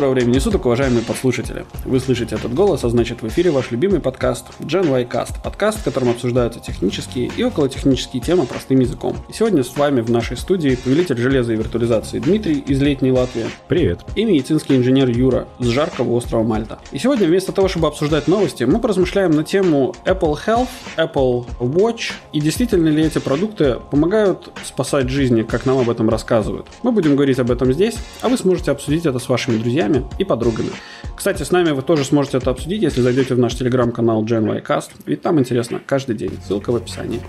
Доброго времени суток, уважаемые подслушатели. Вы слышите этот голос, а значит в эфире ваш любимый подкаст Gen Y Cast. Подкаст, в котором обсуждаются технические и околотехнические темы простым языком. И сегодня с вами в нашей студии повелитель железа и виртуализации Дмитрий из летней Латвии. Привет. И медицинский инженер Юра с жаркого острова Мальта. И сегодня вместо того, чтобы обсуждать новости, мы поразмышляем на тему Apple Health, Apple Watch и действительно ли эти продукты помогают спасать жизни, как нам об этом рассказывают. Мы будем говорить об этом здесь, а вы сможете обсудить это с вашими друзьями и подругами. Кстати, с нами вы тоже сможете это обсудить, если зайдете в наш телеграм-канал Gen Cast, ведь там интересно каждый день. Ссылка в описании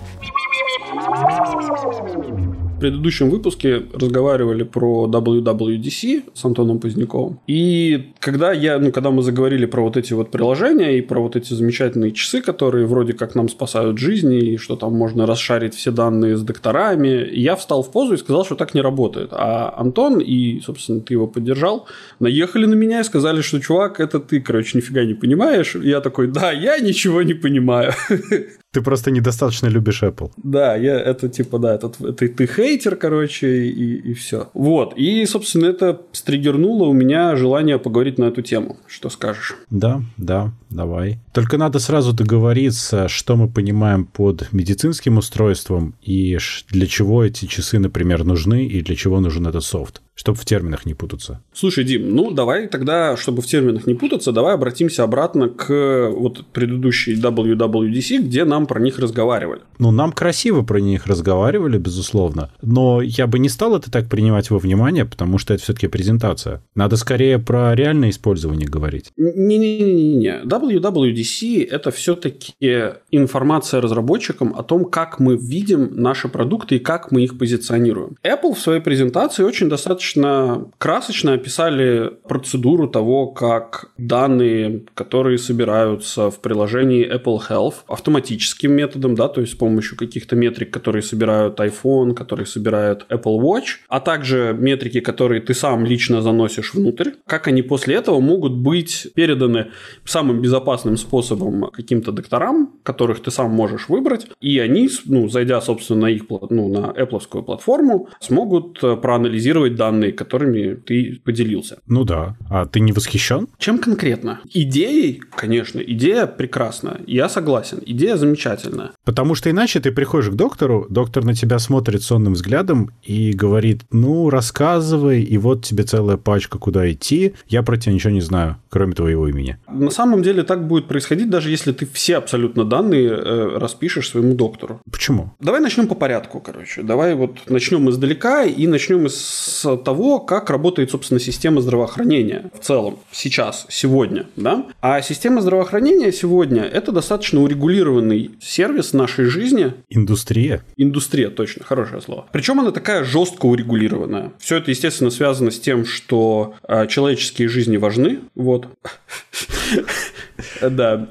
предыдущем выпуске разговаривали про WWDC с Антоном Поздняковым. И когда я, ну, когда мы заговорили про вот эти вот приложения и про вот эти замечательные часы, которые вроде как нам спасают жизни, и что там можно расшарить все данные с докторами, я встал в позу и сказал, что так не работает. А Антон и, собственно, ты его поддержал, наехали на меня и сказали, что, чувак, это ты, короче, нифига не понимаешь. Я такой, да, я ничего не понимаю. Ты просто недостаточно любишь Apple. Да, я это типа, да, это, это ты хейтер, короче, и, и все. Вот. И, собственно, это стригернуло у меня желание поговорить на эту тему. Что скажешь? Да, да, давай. Только надо сразу договориться, что мы понимаем под медицинским устройством и для чего эти часы, например, нужны и для чего нужен этот софт чтобы в терминах не путаться. Слушай, Дим, ну давай тогда, чтобы в терминах не путаться, давай обратимся обратно к вот предыдущей WWDC, где нам про них разговаривали. Ну, нам красиво про них разговаривали, безусловно, но я бы не стал это так принимать во внимание, потому что это все-таки презентация. Надо скорее про реальное использование говорить. Не-не-не, WWDC это все-таки информация разработчикам о том, как мы видим наши продукты и как мы их позиционируем. Apple в своей презентации очень достаточно достаточно красочно описали процедуру того, как данные, которые собираются в приложении Apple Health автоматическим методом, да, то есть с помощью каких-то метрик, которые собирают iPhone, которые собирают Apple Watch, а также метрики, которые ты сам лично заносишь внутрь, как они после этого могут быть переданы самым безопасным способом каким-то докторам, которых ты сам можешь выбрать, и они, ну, зайдя, собственно, на их, ну, на Apple платформу, смогут проанализировать данные данные, которыми ты поделился. Ну да. А ты не восхищен? Чем конкретно? Идеей, конечно, идея прекрасная. Я согласен. Идея замечательная. Потому что иначе ты приходишь к доктору, доктор на тебя смотрит сонным взглядом и говорит, ну, рассказывай, и вот тебе целая пачка, куда идти. Я про тебя ничего не знаю, кроме твоего имени. На самом деле так будет происходить, даже если ты все абсолютно данные э, распишешь своему доктору. Почему? Давай начнем по порядку, короче. Давай вот начнем издалека и начнем с того, как работает, собственно, система здравоохранения в целом, сейчас, сегодня. Да? А система здравоохранения сегодня – это достаточно урегулированный сервис нашей жизни. Индустрия. Индустрия, точно, хорошее слово. Причем она такая жестко урегулированная. Все это, естественно, связано с тем, что э, человеческие жизни важны. Вот. Да.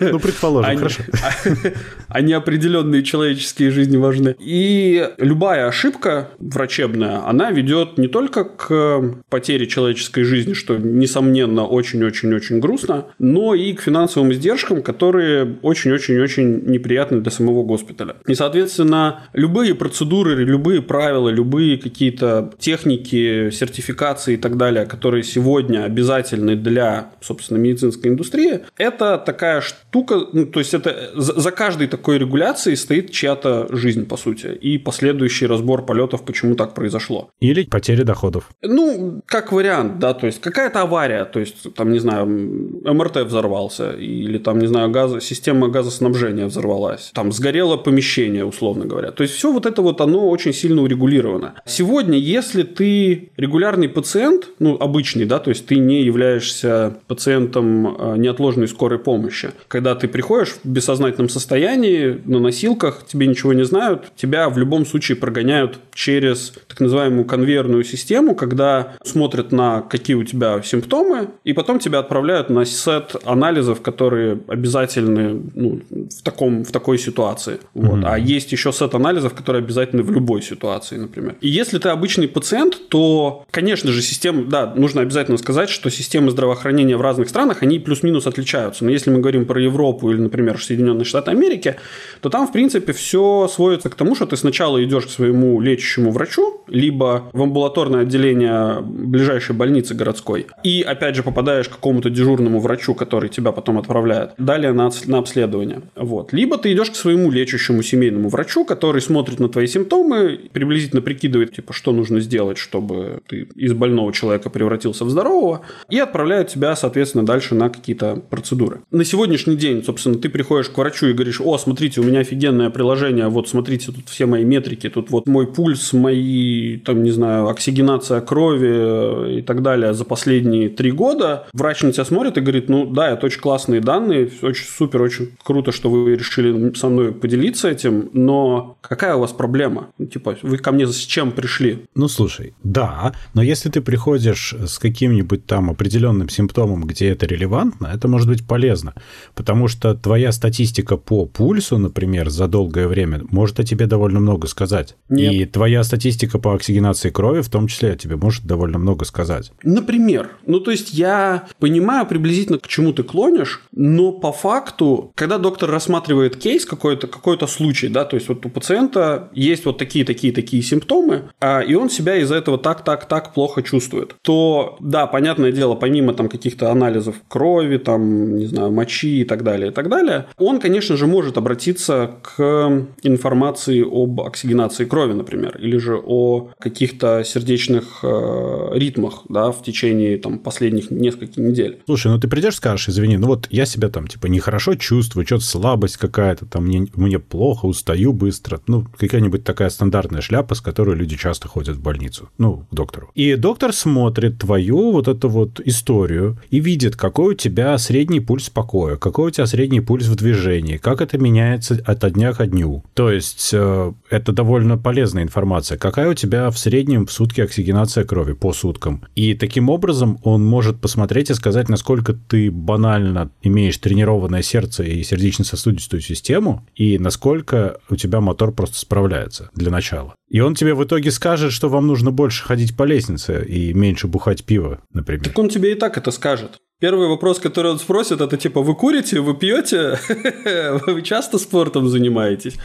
Ну, предположим, они, хорошо. А неопределенные человеческие жизни важны. И любая ошибка врачебная, она ведет не только к потере человеческой жизни, что, несомненно, очень-очень-очень грустно, но и к финансовым издержкам, которые очень-очень-очень неприятны для самого госпиталя. И, соответственно, любые процедуры, любые правила, любые какие-то техники, сертификации и так далее, которые сегодня обязательны для, собственно, медицинской индустрии, это такая штука, ну, то есть это за каждой такой регуляцией стоит чья-то жизнь, по сути, и последующий разбор полетов, почему так произошло. Или потеря доходов. Ну, как вариант, да, то есть какая-то авария, то есть там, не знаю, МРТ взорвался, или там, не знаю, газ, система газоснабжения взорвалась, там сгорело помещение, условно говоря. То есть все вот это вот, оно очень сильно урегулировано. Сегодня, если ты регулярный пациент, ну, обычный, да, то есть ты не являешься пациентом э, неотложной скорой помощи. Когда ты приходишь в бессознательном состоянии, на носилках, тебе ничего не знают, тебя в любом случае прогоняют через так называемую конвейерную систему, когда смотрят на какие у тебя симптомы, и потом тебя отправляют на сет анализов, которые обязательны ну, в, таком, в такой ситуации. Вот. Mm-hmm. А есть еще сет анализов, которые обязательны в любой ситуации, например. И если ты обычный пациент, то, конечно же, система, да, нужно обязательно сказать, что системы здравоохранения в разных странах, они плюс-минус отличаются. Но если мы говорим про Европу или, например, Соединенные Штаты Америки, то там, в принципе, все сводится к тому, что ты сначала идешь к своему лечащему врачу, либо в амбулаторное отделение ближайшей больницы городской, и, опять же, попадаешь к какому-то дежурному врачу, который тебя потом отправляет далее на, на обследование. Вот. Либо ты идешь к своему лечащему семейному врачу, который смотрит на твои симптомы, приблизительно прикидывает, типа, что нужно сделать, чтобы ты из больного человека превратился в здорового, и отправляет тебя, соответственно, дальше на какие-то процедуры. На сегодняшний день, собственно, ты приходишь к врачу и говоришь, о, смотрите, у меня офигенное приложение, вот смотрите, тут все мои метрики, тут вот мой пульс, мои, там, не знаю, оксигенация крови э, и так далее за последние три года. Врач на тебя смотрит и говорит, ну да, это очень классные данные, очень супер, очень круто, что вы решили со мной поделиться этим, но какая у вас проблема? Ну, типа, вы ко мне с чем пришли? Ну, слушай, да, но если ты приходишь с каким-нибудь там определенным симптомом, где это релевантно, это может быть полезно, потому что твоя статистика по пульсу, например, за долгое время может о тебе довольно много сказать. Нет. И твоя статистика по оксигенации крови в том числе тебе может довольно много сказать. Например. Ну, то есть я понимаю приблизительно, к чему ты клонишь, но по факту, когда доктор рассматривает кейс какой-то, какой-то случай, да, то есть вот у пациента есть вот такие, такие, такие симптомы, а, и он себя из-за этого так, так, так плохо чувствует, то, да, понятное дело, помимо там каких-то анализов крови, там, не знаю, мочи и так далее, и так далее, он, конечно же, может обратиться к информации об оксигенации крови, например, или же о каких-то сердечных э, ритмах, да, в течение там последних нескольких недель. Слушай, ну ты придешь, скажешь, извини, ну вот я себя там типа нехорошо чувствую, что-то слабость какая-то, там мне, мне плохо, устаю быстро, ну какая-нибудь такая стандартная шляпа, с которой люди часто ходят в больницу, ну к доктору. И доктор смотрит твою вот эту вот историю и видит, какой у тебя средний пульс покоя, какой у тебя средний пульс в движении, как это меняется от дня к дню. То есть э, это довольно полезная информация. Какая у тебя в среднем в сутки оксигенация крови по суткам. И таким образом он может посмотреть и сказать, насколько ты банально имеешь тренированное сердце и сердечно-сосудистую систему, и насколько у тебя мотор просто справляется для начала. И он тебе в итоге скажет, что вам нужно больше ходить по лестнице и меньше бухать пиво, например. Так он тебе и так это скажет. Первый вопрос, который он спросит, это типа, вы курите, вы пьете, вы часто спортом занимаетесь?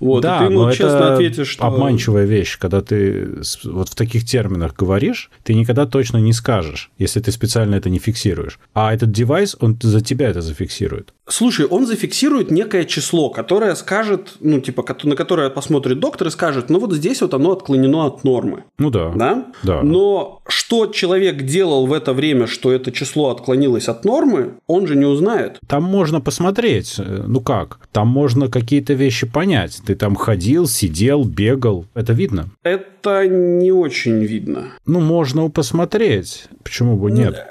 Вот, да, и ты ему но честно это ответишь, что... обманчивая вещь, когда ты вот в таких терминах говоришь, ты никогда точно не скажешь, если ты специально это не фиксируешь. А этот девайс, он за тебя это зафиксирует. Слушай, он зафиксирует некое число, которое скажет, ну, типа, на которое посмотрит доктор и скажет, ну, вот здесь вот оно отклонено от нормы. Ну да. Да? Да. Но что человек делал в это время, что это число отклонилось от нормы, он же не узнает. Там можно посмотреть. Э, ну как? Там можно какие-то вещи понять. Ты там ходил, сидел, бегал. Это видно? Это не очень видно. Ну, можно посмотреть. Почему бы нет?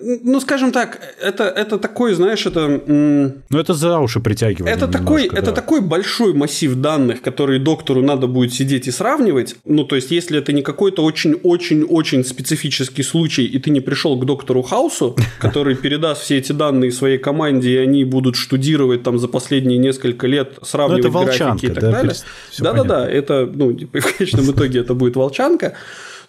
Ну, скажем так, это, это такой, знаешь, это... Ну, это за уши притягивает. Это, такой, да. это такой большой массив данных, которые доктору надо будет сидеть и сравнивать. Ну, то есть, если это не какой-то очень-очень-очень специфический случай, и ты не пришел к доктору Хаусу, который передаст все эти данные своей команде, и они будут штудировать там за последние несколько лет, сравнивать ну, графики и так да, далее. Да-да-да, это, ну, в конечном итоге это будет волчанка.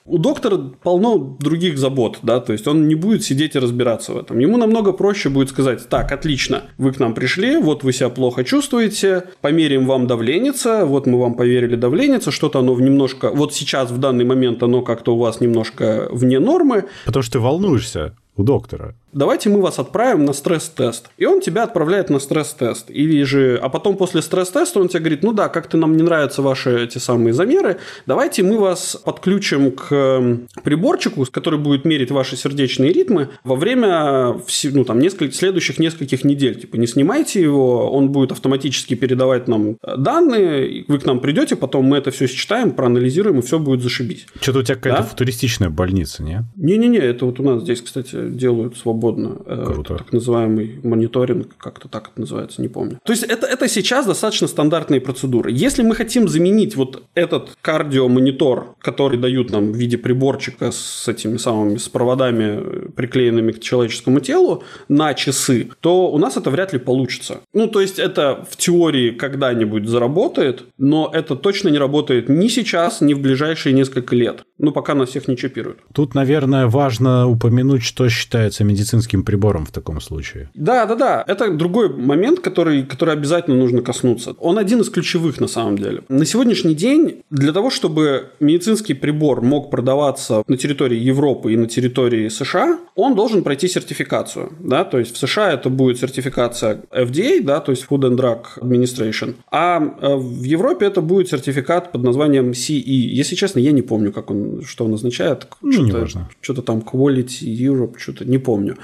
У доктора полно других забот, да, то есть он не будет сидеть и разбираться в этом. Ему намного проще будет сказать, так, отлично, вы к нам пришли, вот вы себя плохо чувствуете, померим вам давленица, вот мы вам поверили давленица, что-то оно немножко, вот сейчас в данный момент оно как-то у вас немножко вне нормы. Потому что ты волнуешься у доктора давайте мы вас отправим на стресс-тест. И он тебя отправляет на стресс-тест. Или же, а потом после стресс-теста он тебе говорит, ну да, как-то нам не нравятся ваши эти самые замеры, давайте мы вас подключим к эм, приборчику, который будет мерить ваши сердечные ритмы во время ну, там, нескольких, следующих нескольких недель. Типа не снимайте его, он будет автоматически передавать нам э, данные, вы к нам придете, потом мы это все считаем, проанализируем, и все будет зашибись. Что-то у тебя какая-то да? футуристичная больница, не? Не-не-не, это вот у нас здесь, кстати, делают свободно свободно. Э, Круто. Так называемый мониторинг, как-то так это называется, не помню. То есть это, это сейчас достаточно стандартные процедуры. Если мы хотим заменить вот этот кардиомонитор, который дают нам в виде приборчика с этими самыми с проводами, приклеенными к человеческому телу, на часы, то у нас это вряд ли получится. Ну, то есть это в теории когда-нибудь заработает, но это точно не работает ни сейчас, ни в ближайшие несколько лет. Ну, пока нас всех не чипируют. Тут, наверное, важно упомянуть, что считается медицинским медицинским прибором в таком случае. Да, да, да. Это другой момент, который, который обязательно нужно коснуться. Он один из ключевых на самом деле. На сегодняшний день для того, чтобы медицинский прибор мог продаваться на территории Европы и на территории США, он должен пройти сертификацию. Да? То есть в США это будет сертификация FDA, да, то есть Food and Drug Administration, а э, в Европе это будет сертификат под названием CE. Если честно, я не помню, как он, что он означает. Ну, что-то, что-то там Quality Europe, что-то не помню.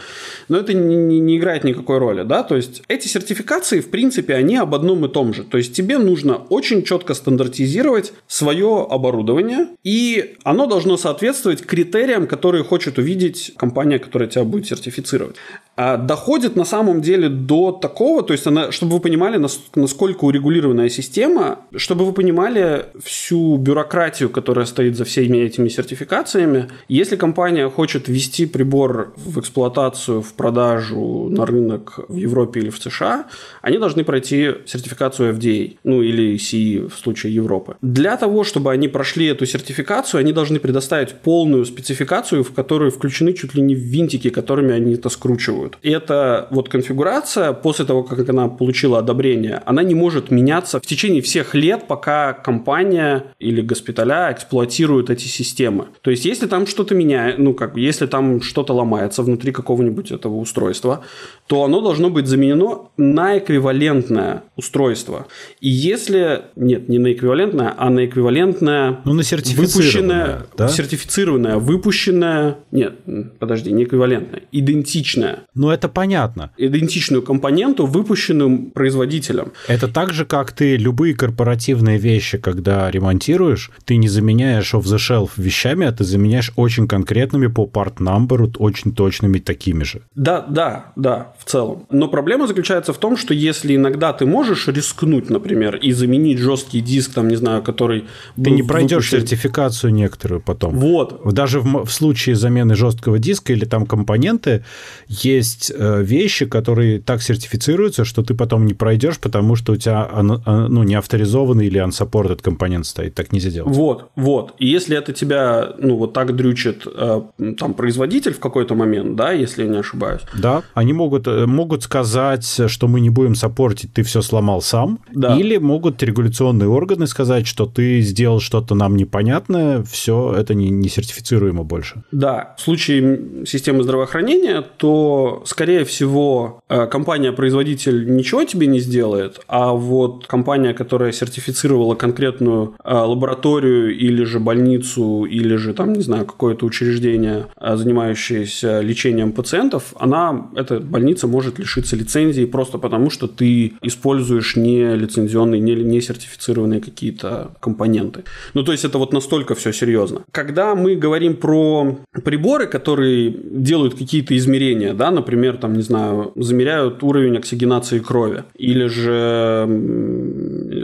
Но это не, не, играет никакой роли, да, то есть эти сертификации, в принципе, они об одном и том же. То есть тебе нужно очень четко стандартизировать свое оборудование, и оно должно соответствовать критериям, которые хочет увидеть компания, которая тебя будет сертифицировать. А доходит на самом деле до такого, то есть она, чтобы вы понимали, насколько урегулированная система, чтобы вы понимали всю бюрократию, которая стоит за всеми этими сертификациями. Если компания хочет ввести прибор в эксплуатацию, в продажу на рынок в Европе или в США, они должны пройти сертификацию FDA, ну или CE в случае Европы. Для того, чтобы они прошли эту сертификацию, они должны предоставить полную спецификацию, в которую включены чуть ли не винтики, которыми они это скручивают. И эта вот конфигурация, после того, как она получила одобрение, она не может меняться в течение всех лет, пока компания или госпиталя эксплуатируют эти системы. То есть, если там что-то меняет, ну, как если там что-то ломается внутри какого-нибудь этого устройства, то оно должно быть заменено на эквивалентное устройство. И если... Нет, не на эквивалентное, а на эквивалентное... Ну, на сертифицированное, выпущенное, да? Сертифицированное, выпущенное... Нет, подожди, не эквивалентное, идентичное. Ну, это понятно. Идентичную компоненту, выпущенную производителем. Это так же, как ты любые корпоративные вещи, когда ремонтируешь, ты не заменяешь off-the-shelf вещами, а ты заменяешь очень конкретными по part-number, очень точными такими же. Да, да, да в целом. Но проблема заключается в том, что если иногда ты можешь рискнуть, например, и заменить жесткий диск, там, не знаю, который... Ты не пройдешь выпущен... сертификацию некоторую потом. Вот. Даже в, в случае замены жесткого диска или там компоненты, есть э, вещи, которые так сертифицируются, что ты потом не пройдешь, потому что у тебя ну, не авторизованный или unsupported компонент стоит. Так нельзя делать. Вот, вот. И если это тебя, ну, вот так дрючит э, там производитель в какой-то момент, да, если я не ошибаюсь. Да, они могут Э, могут сказать, что мы не будем саппортить, ты все сломал сам. Да. Или могут регуляционные органы сказать, что ты сделал что-то нам непонятное, все это не, не сертифицируемо больше. Да, в случае системы здравоохранения, то, скорее всего, э, компания-производитель ничего тебе не сделает, а вот компания, которая сертифицировала конкретную э, лабораторию или же больницу, или же там, не знаю, какое-то учреждение, занимающееся лечением пациентов, она, эта больница может лишиться лицензии просто потому, что ты используешь не лицензионные, не, не сертифицированные какие-то компоненты. Ну, то есть это вот настолько все серьезно. Когда мы говорим про приборы, которые делают какие-то измерения, да, например, там, не знаю, замеряют уровень оксигенации крови или же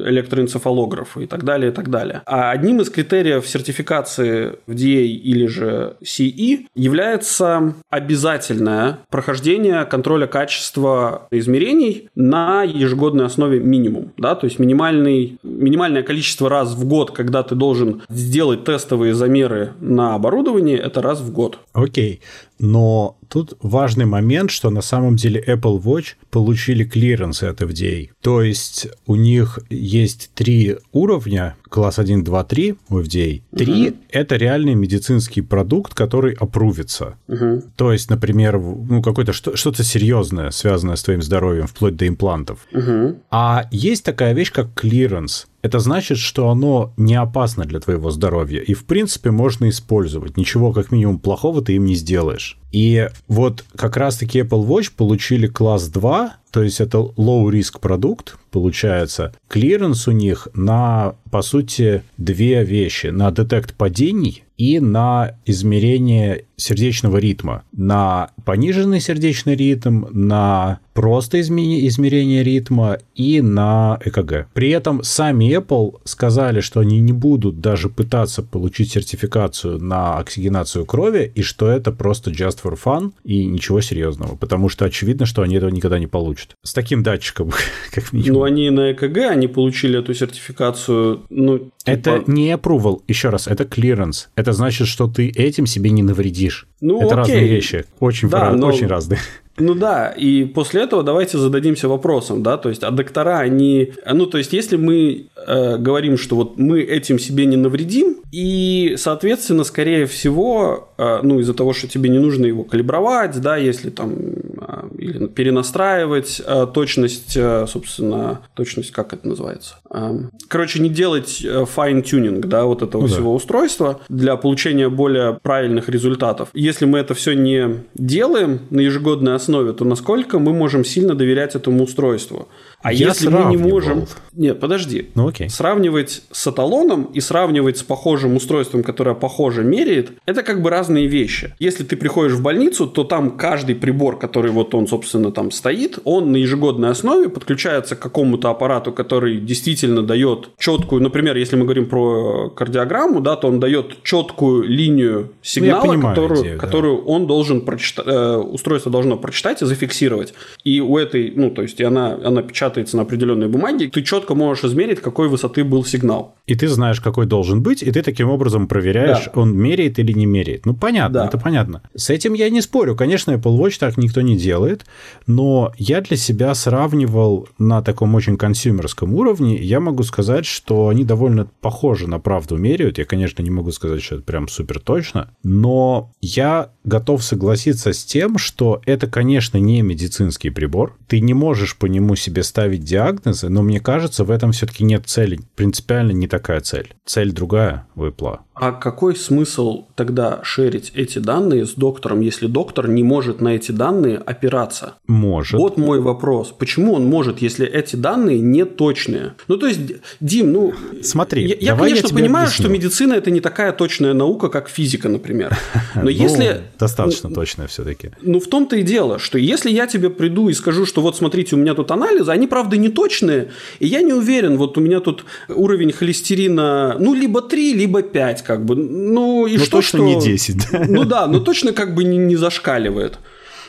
электроэнцефалографа и так далее, и так далее. А одним из критериев сертификации FDA или же CE является обязательное прохождение контроля качества измерений на ежегодной основе минимум. Да? То есть минимальный, минимальное количество раз в год, когда ты должен сделать тестовые замеры на оборудовании, это раз в год. Окей. Но тут важный момент, что на самом деле Apple Watch получили клиренсы от FDA. То есть у них есть три уровня, класс 1, 2, 3 у FDA. Три угу. это реальный медицинский продукт, который опрувится. Угу. То есть, например, ну, какое-то что- что-то серьезное, связанное с твоим здоровьем, вплоть до имплантов. Угу. А есть такая вещь, как клиренс это значит, что оно не опасно для твоего здоровья. И, в принципе, можно использовать. Ничего, как минимум, плохого ты им не сделаешь. И вот как раз-таки Apple Watch получили класс 2, то есть это low-risk продукт, получается. Клиренс у них на, по сути, две вещи. На детект падений и на измерение сердечного ритма. На пониженный сердечный ритм, на просто измерение ритма и на ЭКГ. При этом сами Apple сказали, что они не будут даже пытаться получить сертификацию на оксигенацию крови, и что это просто just for fun и ничего серьезного, потому что очевидно, что они этого никогда не получат. С таким датчиком, как минимум. Ну, они на ЭКГ, они получили эту сертификацию, ну... Типа... Это не approval, еще раз, это clearance. это значит, что ты этим себе не навредишь. Ну, это окей. разные вещи. Очень, Да, раз- но- очень разные. Ну да, и после этого давайте зададимся вопросом, да, то есть, а доктора, они, ну, то есть, если мы э, говорим, что вот мы этим себе не навредим, и, соответственно, скорее всего, э, ну, из-за того, что тебе не нужно его калибровать, да, если там, э, или перенастраивать э, точность, э, собственно, точность, как это называется? Э, короче, не делать э, fine-tuning, да, вот этого Ну да. всего устройства для получения более правильных результатов. Если мы это все не делаем на ежегодной основе, то насколько мы можем сильно доверять этому устройству? А Я если мы не можем... Нет, подожди. Ну окей. Сравнивать с эталоном и сравнивать с похожим устройством, которое похоже меряет, это как бы разные вещи. Если ты приходишь в больницу, то там каждый прибор, который вот он, собственно, там стоит, он на ежегодной основе подключается к какому-то аппарату, который действительно дает четкую, например, если мы говорим про кардиограмму, да, то он дает четкую линию сигнала, понимаю которую, идею, да. которую он должен прочитать, устройство должно прочитать и зафиксировать. И у этой, ну, то есть, и она, она печатается на определенной бумаге, ты четко можешь измерить, какой высоты был сигнал. И ты знаешь, какой должен быть, и ты таким образом проверяешь, Да. он меряет или не меряет. Ну, понятно, Да. это понятно. С этим я не спорю. Конечно, Apple Watch так никто не делает, но я для себя сравнивал на таком очень консюмерском уровне. Я могу сказать, что они довольно похожи на правду меряют. Я, конечно, не могу сказать, что это прям супер точно, но я готов согласиться с тем, что это, конечно, не медицинский прибор. Ты не можешь по нему себе ставить диагнозы, но мне кажется, в этом все-таки нет цели. Принципиально не такая цель. Цель другая Apple. А какой смысл тогда шерить эти данные с доктором, если доктор не может на эти данные опираться? Может. Вот мой вопрос. Почему он может, если эти данные не точные? Ну, то есть, Дим, ну... Смотри, я, я, я конечно, тебе понимаю, объясню. что медицина – это не такая точная наука, как физика, например. Но Ну, если... Достаточно точно все-таки. Ну, в том-то и дело, что если я тебе приду и скажу, что вот смотрите, у меня тут анализы, они, правда, не точные, и я не уверен, вот у меня тут уровень холестерина, ну, либо 3, либо 5, как бы. Ну, и Ну, что, точно что... не 10, да? Ну да, но точно как бы не, не зашкаливает.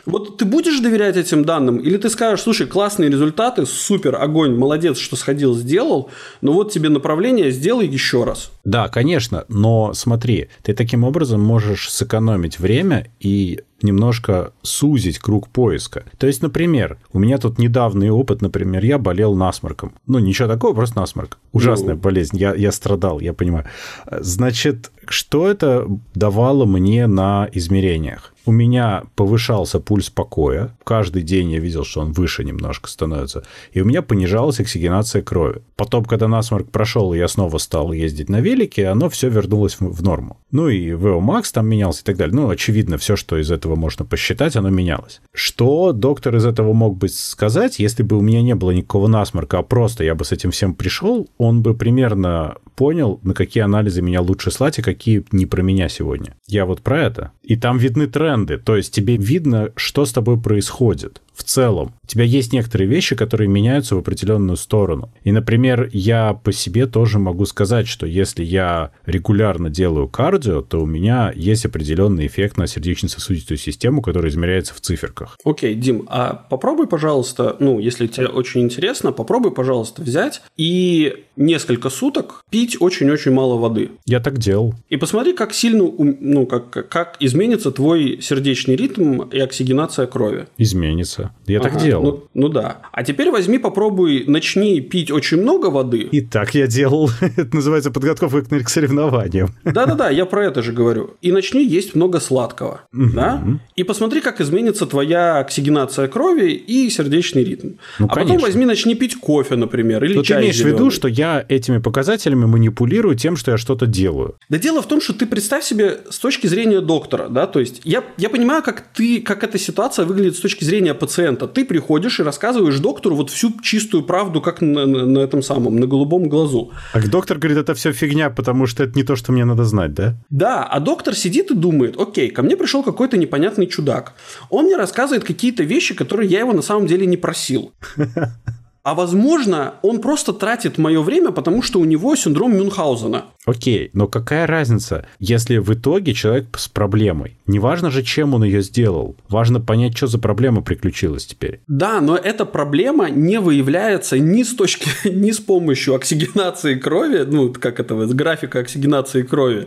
Вот ты будешь доверять этим данным, или ты скажешь, слушай, классные результаты, супер, огонь, молодец, что сходил, сделал, но вот тебе направление, сделай еще раз. Да, конечно, но смотри, ты таким образом можешь сэкономить время и немножко сузить круг поиска. То есть, например, у меня тут недавний опыт, например, я болел насморком. Ну, ничего такого, просто насморк. Ужасная Ну. болезнь, я, я страдал, я понимаю. Значит, что это давало мне на измерениях? У меня повышался пульс покоя. Каждый день я видел, что он выше немножко становится. И у меня понижалась оксигенация крови. Потом, когда насморк прошел, я снова стал ездить на велике, оно все вернулось в, в норму. Ну и VO Max там менялся и так далее. Ну, очевидно, все, что из этого можно посчитать, оно менялось. Что доктор из этого мог бы сказать, если бы у меня не было никакого насморка, а просто я бы с этим всем пришел, он бы примерно понял, на какие анализы меня лучше слать и какие не про меня сегодня. Я вот про это. И там видны тренды, то есть тебе видно, что с тобой происходит в целом. У тебя есть некоторые вещи, которые меняются в определенную сторону. И, например, я по себе тоже могу сказать, что если я регулярно делаю кардио, то у меня есть определенный эффект на сердечно-сосудистую систему, который измеряется в циферках. Окей, Дим, а попробуй, пожалуйста, ну, если тебе очень интересно, попробуй, пожалуйста, взять и несколько суток пить очень-очень мало воды. Я так делал. И посмотри, как сильно, ну, как, как изменится твой сердечный ритм и оксигенация крови. Изменится. Я так Ага, делал. Ну, ну да. А теперь возьми, попробуй, начни пить очень много воды. И так я делал. Это называется подготовка к соревнованиям. Да-да-да, я про это же говорю. И начни есть много сладкого. Да? И посмотри, как изменится твоя оксигенация крови и сердечный ритм. Ну, а потом конечно. возьми, начни пить кофе, например, или Но ты чай имеешь в виду, что я этими показателями манипулирую тем, что я что-то делаю. Да дело в том, что ты представь себе с точки зрения доктора, да, то есть я, я понимаю, как ты, как эта ситуация выглядит с точки зрения пациента. Ты приходишь и рассказываешь доктору вот всю чистую правду, как на, на- на этом самом, на голубом глазу. А доктор говорит, это все фигня, потому что это не то, что мне надо знать, да? Да, а доктор сидит и думает, окей, ко мне пришел какой-то непонятный чудак. Он мне рассказывает какие-то вещи, которые я его на самом деле не просил. А возможно, он просто тратит мое время, потому что у него синдром Мюнхгаузена. Окей, но какая разница, если в итоге человек с проблемой? Неважно же, чем он ее сделал. Важно понять, что за проблема приключилась теперь. Да, но эта проблема не выявляется ни с точки, ни с помощью оксигенации крови, ну, как это, графика оксигенации крови,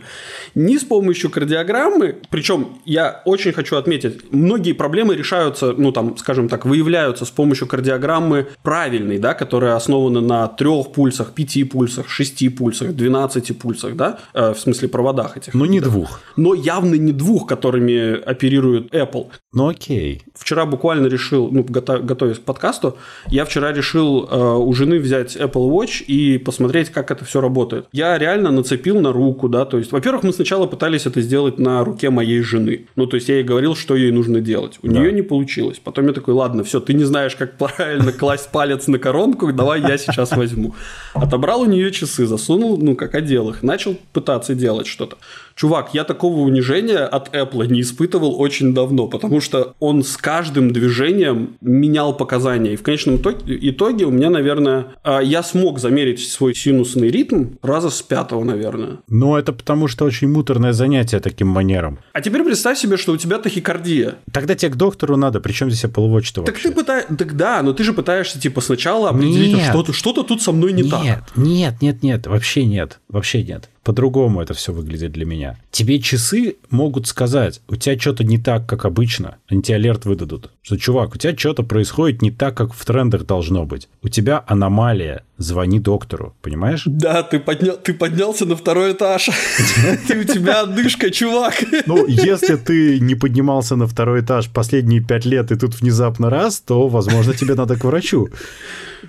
ни с помощью кардиограммы. Причем я очень хочу отметить, многие проблемы решаются, ну, там, скажем так, выявляются с помощью кардиограммы правильной, да, которая основана на трех пульсах, пяти пульсах, шести пульсах, двенадцати пульсах, да, э, в смысле проводах этих. Но не да. двух. Но явно не двух, которыми оперирует Apple. Ну окей. Вчера буквально решил, ну, готовясь к подкасту, я вчера решил э, у жены взять Apple Watch и посмотреть, как это все работает. Я реально нацепил на руку, да, то есть, во-первых, мы сначала пытались это сделать на руке моей жены. Ну, то есть, я ей говорил, что ей нужно делать. У да. нее не получилось. Потом я такой, ладно, все, ты не знаешь, как правильно класть палец на коронку, давай я сейчас возьму. Отобрал у нее часы, засунул, ну, как одел их, начал пытаться делать что-то. Чувак, я такого унижения от Apple не испытывал очень давно, потому что он с каждым движением менял показания. И в конечном итоге у меня, наверное, а, я смог замерить свой синусный ритм раза с пятого, наверное. Но это потому, что очень муторное занятие таким манером. А теперь представь себе, что у тебя тахикардия. Тогда тебе к доктору надо, причем здесь Apple Watch-то Так ты пытаешься... Так да, но ты же пытаешься, типа, сначала определить, нет. что-то, что-то тут со мной не нет, так. Нет, нет, нет, вообще нет, вообще нет по-другому это все выглядит для меня. Тебе часы могут сказать, у тебя что-то не так, как обычно. Они тебе алерт выдадут. Что, чувак, у тебя что-то происходит не так, как в трендах должно быть. У тебя аномалия. Звони доктору, понимаешь? Да, ты, подня... ты поднялся на второй этаж. Ты у тебя отдышка, чувак. Ну, если ты не поднимался на второй этаж последние пять лет, и тут внезапно раз, то, возможно, тебе надо к врачу.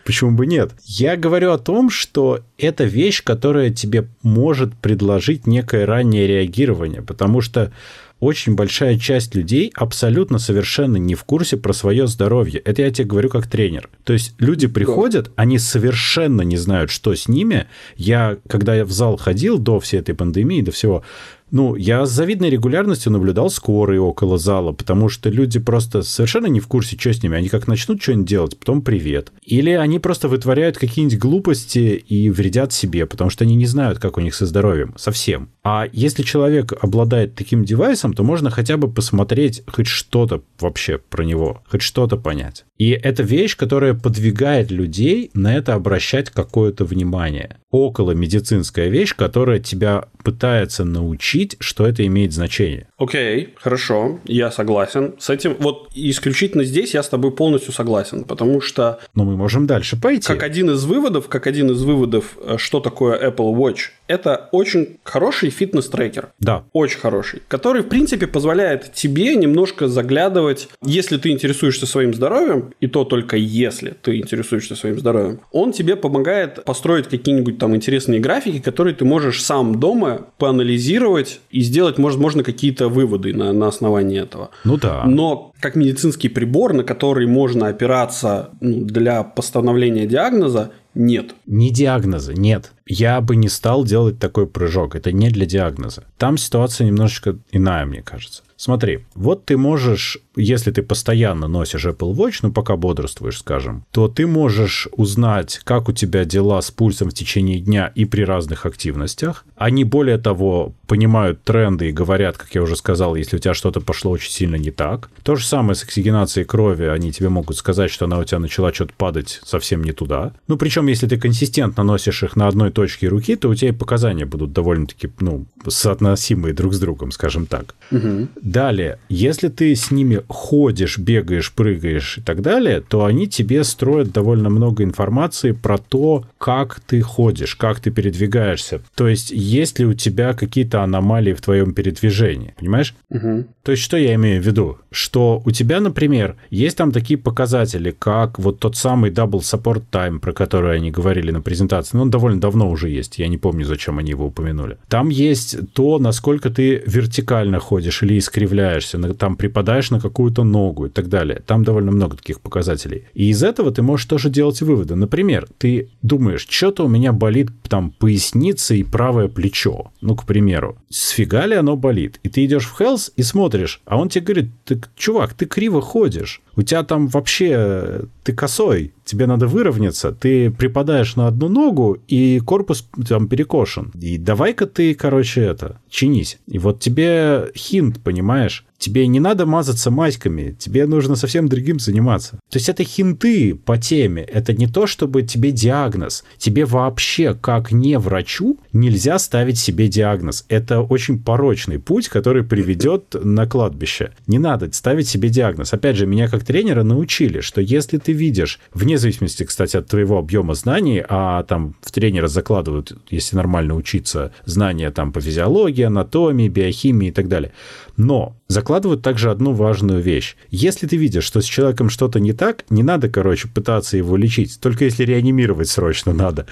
Почему бы нет? Я говорю о том, что это вещь, которая тебе может предложить некое раннее реагирование, потому что очень большая часть людей абсолютно совершенно не в курсе про свое здоровье. Это я тебе говорю как тренер. То есть люди приходят, они совершенно не знают, что с ними. Я, когда я в зал ходил до всей этой пандемии, до всего, ну, я с завидной регулярностью наблюдал скорые около зала, потому что люди просто совершенно не в курсе, что с ними. Они как начнут что-нибудь делать, потом привет. Или они просто вытворяют какие-нибудь глупости и вредят себе, потому что они не знают, как у них со здоровьем. Совсем. А если человек обладает таким девайсом, то можно хотя бы посмотреть хоть что-то вообще про него, хоть что-то понять. И это вещь, которая подвигает людей на это обращать какое-то внимание. Около медицинская вещь, которая тебя пытается научить, что это имеет значение. Окей, okay, хорошо, я согласен. С этим вот исключительно здесь я с тобой полностью согласен, потому что... Но мы можем дальше пойти. Как один из выводов, как один из выводов, э, что такое Apple Watch, это очень хороший фитнес-трекер. Да. Очень хороший. Который, в принципе, позволяет тебе немножко заглядывать, если ты интересуешься своим здоровьем, и то только если ты интересуешься своим здоровьем, он тебе помогает построить какие-нибудь там интересные графики, которые ты можешь сам дома поанализировать и сделать, может, можно какие-то выводы на, на основании этого. Ну да. Но как медицинский прибор, на который можно опираться ну, для постановления диагноза, нет. Не диагноза, нет. Я бы не стал делать такой прыжок. Это не для диагноза. Там ситуация немножечко иная, мне кажется. Смотри, вот ты можешь, если ты постоянно носишь Apple Watch, ну пока бодрствуешь, скажем, то ты можешь узнать, как у тебя дела с пульсом в течение дня и при разных активностях. Они, более того, понимают тренды и говорят, как я уже сказал, если у тебя что-то пошло очень сильно не так. То же самое с оксигенацией крови. Они тебе могут сказать, что она у тебя начала что-то падать совсем не туда. Ну, причем, если ты консистентно носишь их на одной точке руки, то у тебя и показания будут довольно-таки, ну, соотносимые друг с другом, скажем так. Угу. Далее, если ты с ними ходишь, бегаешь, прыгаешь и так далее, то они тебе строят довольно много информации про то, как ты ходишь, как ты передвигаешься. То есть, есть ли у тебя какие-то аномалии в твоем передвижении, понимаешь? Угу. То есть, что я имею в виду? Что у тебя, например, есть там такие показатели, как вот тот самый Double Support Time, про который они говорили на презентации, ну, он довольно давно уже есть, я не помню, зачем они его упомянули. Там есть то, насколько ты вертикально ходишь или искривляешь искривляешься, там припадаешь на какую-то ногу и так далее. Там довольно много таких показателей. И из этого ты можешь тоже делать выводы. Например, ты думаешь, что-то у меня болит там поясница и правое плечо. Ну, к примеру. Сфига ли оно болит? И ты идешь в Health и смотришь, а он тебе говорит, ты, чувак, ты криво ходишь. У тебя там вообще, ты косой, тебе надо выровняться, ты припадаешь на одну ногу, и корпус там перекошен. И давай-ка ты, короче, это, чинись. И вот тебе хинт, понимаешь? Тебе не надо мазаться маськами, тебе нужно совсем другим заниматься. То есть это хинты по теме, это не то, чтобы тебе диагноз. Тебе вообще, как не врачу, нельзя ставить себе диагноз. Это очень порочный путь, который приведет на кладбище. Не надо ставить себе диагноз. Опять же, меня как тренера научили, что если ты видишь, вне зависимости, кстати, от твоего объема знаний, а там в тренера закладывают, если нормально учиться, знания там по физиологии, анатомии, биохимии и так далее. Но закладывают также одну важную вещь. Если ты видишь, что с человеком что-то не так, не надо, короче, пытаться его лечить. Только если реанимировать срочно надо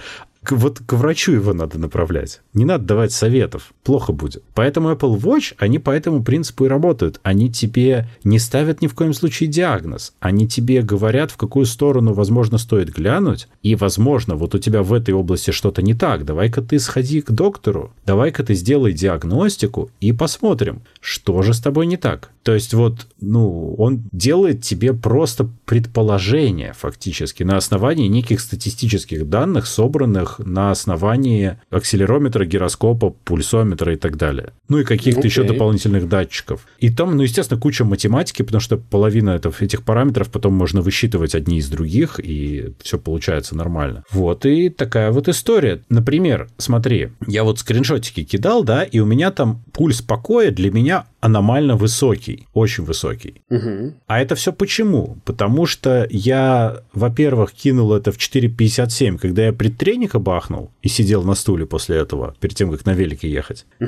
к, вот к врачу его надо направлять. Не надо давать советов. Плохо будет. Поэтому Apple Watch, они по этому принципу и работают. Они тебе не ставят ни в коем случае диагноз. Они тебе говорят, в какую сторону, возможно, стоит глянуть. И, возможно, вот у тебя в этой области что-то не так. Давай-ка ты сходи к доктору. Давай-ка ты сделай диагностику и посмотрим, что же с тобой не так. То есть вот, ну, он делает тебе просто предположение фактически на основании неких статистических данных, собранных на основании акселерометра, гироскопа, пульсометра и так далее. Ну и каких-то okay. еще дополнительных датчиков. И там, ну, естественно, куча математики, потому что половина этого, этих параметров потом можно высчитывать одни из других, и все получается нормально. Вот и такая вот история. Например, смотри, я вот скриншотики кидал, да, и у меня там пульс покоя для меня аномально высокий, очень высокий. Угу. А это все почему? Потому что я, во-первых, кинул это в 4.57, когда я предтреника бахнул и сидел на стуле после этого, перед тем, как на велике ехать.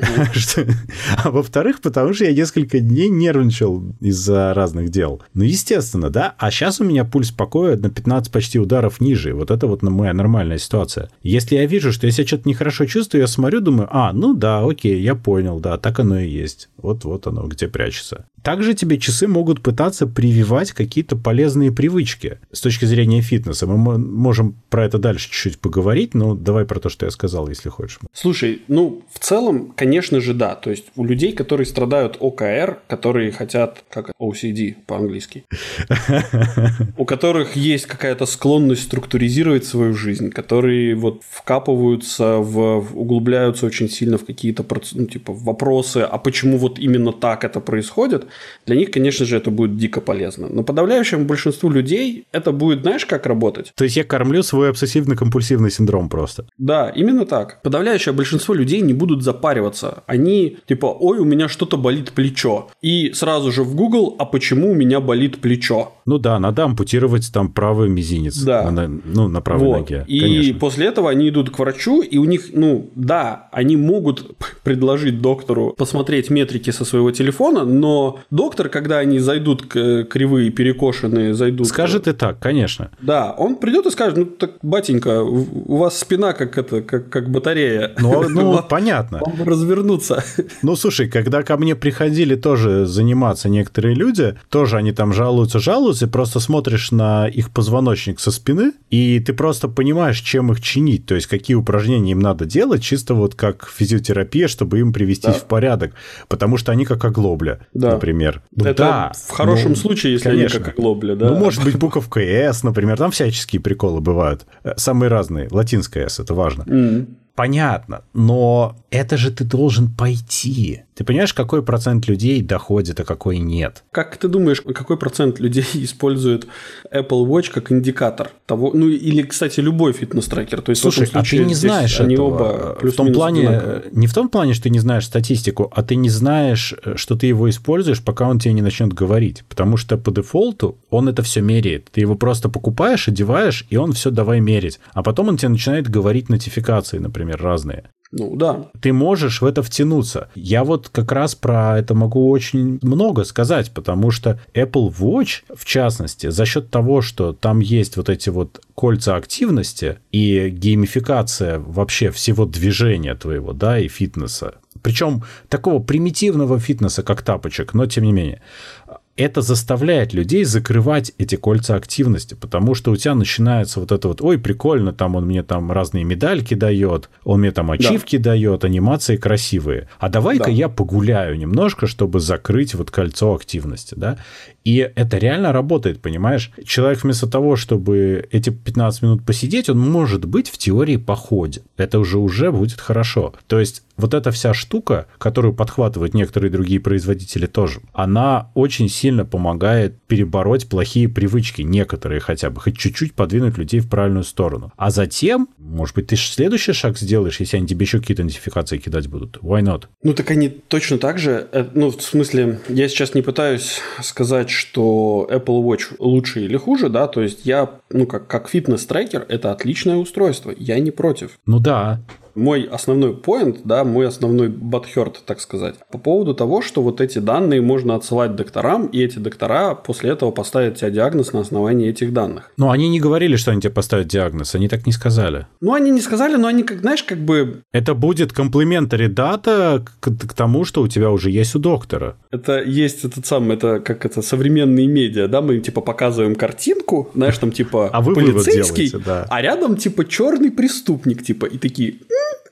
А во-вторых, потому что я несколько дней нервничал из-за разных дел. Ну, естественно, да. А сейчас у меня пульс покоя на 15 почти ударов ниже. Вот это вот моя нормальная ситуация. Если я вижу, что я себя что-то нехорошо чувствую, я смотрю, думаю, а, ну да, окей, я понял, да, так оно и есть. Вот-вот оно где прячется. Также тебе часы могут пытаться прививать какие-то полезные привычки с точки зрения фитнеса. Мы можем про это дальше чуть-чуть поговорить, но давай про то, что я сказал, если хочешь. Слушай, ну, в целом, конечно же, да. То есть у людей, которые страдают ОКР, которые хотят, как OCD по-английски, у которых есть какая-то склонность структуризировать свою жизнь, которые вот вкапываются, в, углубляются очень сильно в какие-то ну, типа, вопросы, а почему вот именно так это происходит, для них, конечно же, это будет дико полезно. Но подавляющему большинству людей это будет, знаешь, как работать? То есть я кормлю свой обсессивно-компульсивный синдром просто. Да, именно так. Подавляющее большинство людей не будут запариваться. Они типа, ой, у меня что-то болит плечо. И сразу же в Google, а почему у меня болит плечо? Ну да, надо ампутировать там правый мизинец. Да. На, ну, на правой вот. ноге. И конечно. после этого они идут к врачу, и у них, ну, да, они могут предложить доктору посмотреть метрики со своего телефона, но доктор, когда они зайдут к кривые, перекошенные, зайдут... Скажет и так, конечно. Да, он придет и скажет, ну так, батенька, у вас спина как это, как, как батарея. Ну, ну понятно. Вам развернуться. Ну, слушай, когда ко мне приходили тоже заниматься некоторые люди, тоже они там жалуются, жалуются, просто смотришь на их позвоночник со спины, и ты просто понимаешь, чем их чинить, то есть какие упражнения им надо делать, чисто вот как физиотерапия, чтобы им привести да. в порядок, потому что они как оглобля, да. например. Ну, Это да, в хорошем ну, случае, если конечно. они как оглобля, да. Ну, может быть, буковка «С», например, там всяческие приколы бывают. Э, самые разные. Латинская «С», это важно. Mm понятно, но это же ты должен пойти. Ты понимаешь, какой процент людей доходит, а какой нет? Как ты думаешь, какой процент людей использует Apple Watch как индикатор того, ну или, кстати, любой фитнес-трекер? То есть, Слушай, случае, а ты не знаешь они этого. оба в том плане, одинаковые. не в том плане, что ты не знаешь статистику, а ты не знаешь, что ты его используешь, пока он тебе не начнет говорить. Потому что по дефолту он это все меряет. Ты его просто покупаешь, одеваешь, и он все давай мерить. А потом он тебе начинает говорить нотификации, например, разные. Ну да. Ты можешь в это втянуться. Я вот как раз про это могу очень много сказать, потому что Apple Watch, в частности, за счет того, что там есть вот эти вот кольца активности и геймификация вообще всего движения твоего, да, и фитнеса, причем такого примитивного фитнеса, как тапочек, но тем не менее, это заставляет людей закрывать эти кольца активности, потому что у тебя начинается вот это вот, ой, прикольно, там он мне там разные медальки дает, он мне там ачивки да. дает, анимации красивые. А давай-ка да. я погуляю немножко, чтобы закрыть вот кольцо активности, да? И это реально работает, понимаешь? Человек вместо того, чтобы эти 15 минут посидеть, он может быть в теории походе. Это уже уже будет хорошо. То есть вот эта вся штука, которую подхватывают некоторые другие производители тоже, она очень сильно помогает перебороть плохие привычки, некоторые хотя бы, хоть чуть-чуть подвинуть людей в правильную сторону. А затем, может быть, ты следующий шаг сделаешь, если они тебе еще какие-то нотификации кидать будут. Why not? Ну, так они точно так же, э, ну, в смысле, я сейчас не пытаюсь сказать, что Apple Watch лучше или хуже, да, то есть я, ну, как, как фитнес-трекер, это отличное устройство, я не против. Ну да, мой основной поинт, да, мой основной батхерт, так сказать, по поводу того, что вот эти данные можно отсылать докторам, и эти доктора после этого поставят тебе диагноз на основании этих данных. Но они не говорили, что они тебе поставят диагноз, они так не сказали. Ну, они не сказали, но они, как, знаешь, как бы... Это будет комплементари дата к, к тому, что у тебя уже есть у доктора. Это есть этот самый, это как это, современные медиа, да, мы типа показываем картинку, знаешь, там типа а вы полицейский, делаете, да. а рядом типа черный преступник, типа, и такие,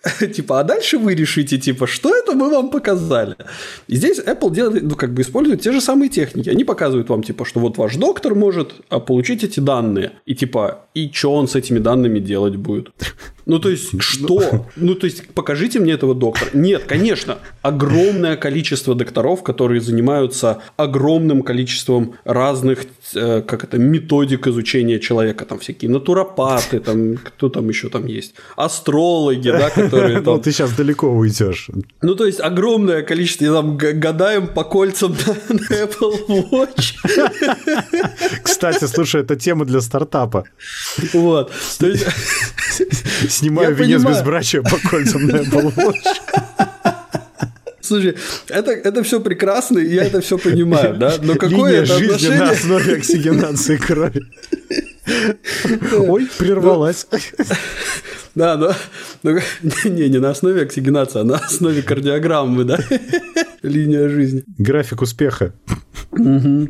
типа, а дальше вы решите, типа, что это мы вам показали. И здесь Apple делает, ну, как бы использует те же самые техники. Они показывают вам, типа, что вот ваш доктор может а, получить эти данные. И, типа, и что он с этими данными делать будет? Ну, то есть, что? Ну, то есть, покажите мне этого доктора. Нет, конечно, огромное количество докторов, которые занимаются огромным количеством разных, э, как это, методик изучения человека. Там всякие натуропаты, там, кто там еще там есть, астрологи, да, которые там... Ну, ты сейчас далеко уйдешь. Ну, то есть, огромное количество, я там гадаем по кольцам на, на Apple Watch. Кстати, слушай, это тема для стартапа. Вот. То есть... Снимаю венец безбрачия по кольцам на Apple Watch. Слушай, это, это все прекрасно, я это все понимаю, да? Но какое Линия это жизни отношение... на основе оксигенации крови. Ой, прервалась. Да, но, но не, не на основе оксигенации, а на основе кардиограммы, да? Линия жизни. График успеха. Угу.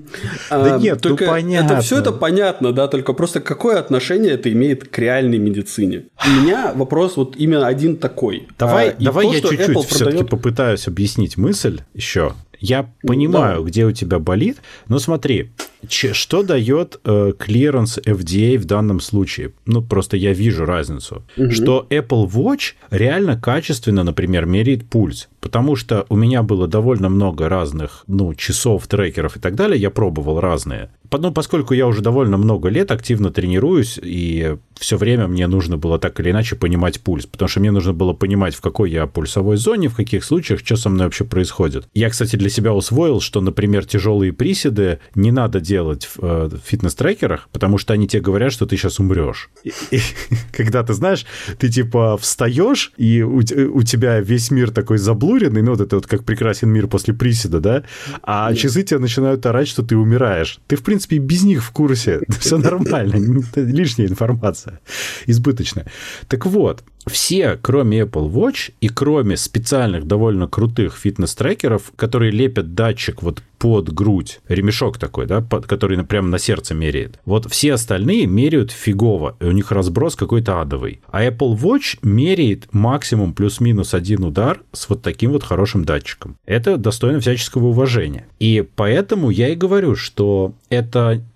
Да а, нет, ну только ну понятно. Это все это понятно, да, только просто какое отношение это имеет к реальной медицине? У меня вопрос вот именно один такой. Давай, а, давай то, я чуть-чуть продает... все-таки попытаюсь объяснить мысль еще. Я понимаю, да. где у тебя болит, но смотри, что дает э, clearance FDA в данном случае? Ну, просто я вижу разницу. Угу. Что Apple Watch реально качественно, например, меряет пульс. Потому что у меня было довольно много разных, ну, часов, трекеров и так далее. Я пробовал разные ну, поскольку я уже довольно много лет активно тренируюсь, и все время мне нужно было так или иначе понимать пульс, потому что мне нужно было понимать, в какой я пульсовой зоне, в каких случаях, что со мной вообще происходит. Я, кстати, для себя усвоил, что, например, тяжелые приседы не надо делать в э, фитнес-трекерах, потому что они тебе говорят, что ты сейчас умрешь. И, и, когда ты знаешь, ты типа встаешь, и у, у тебя весь мир такой заблуренный, ну вот это вот как прекрасен мир после приседа, да, а часы тебя начинают орать, что ты умираешь. Ты, в принципе, принципе, без них в курсе. Все нормально. Лишняя информация. Избыточная. Так вот, все, кроме Apple Watch и кроме специальных довольно крутых фитнес-трекеров, которые лепят датчик вот под грудь, ремешок такой, да, под, который прямо на сердце меряет. Вот все остальные меряют фигово, и у них разброс какой-то адовый. А Apple Watch меряет максимум плюс-минус один удар с вот таким вот хорошим датчиком. Это достойно всяческого уважения. И поэтому я и говорю, что это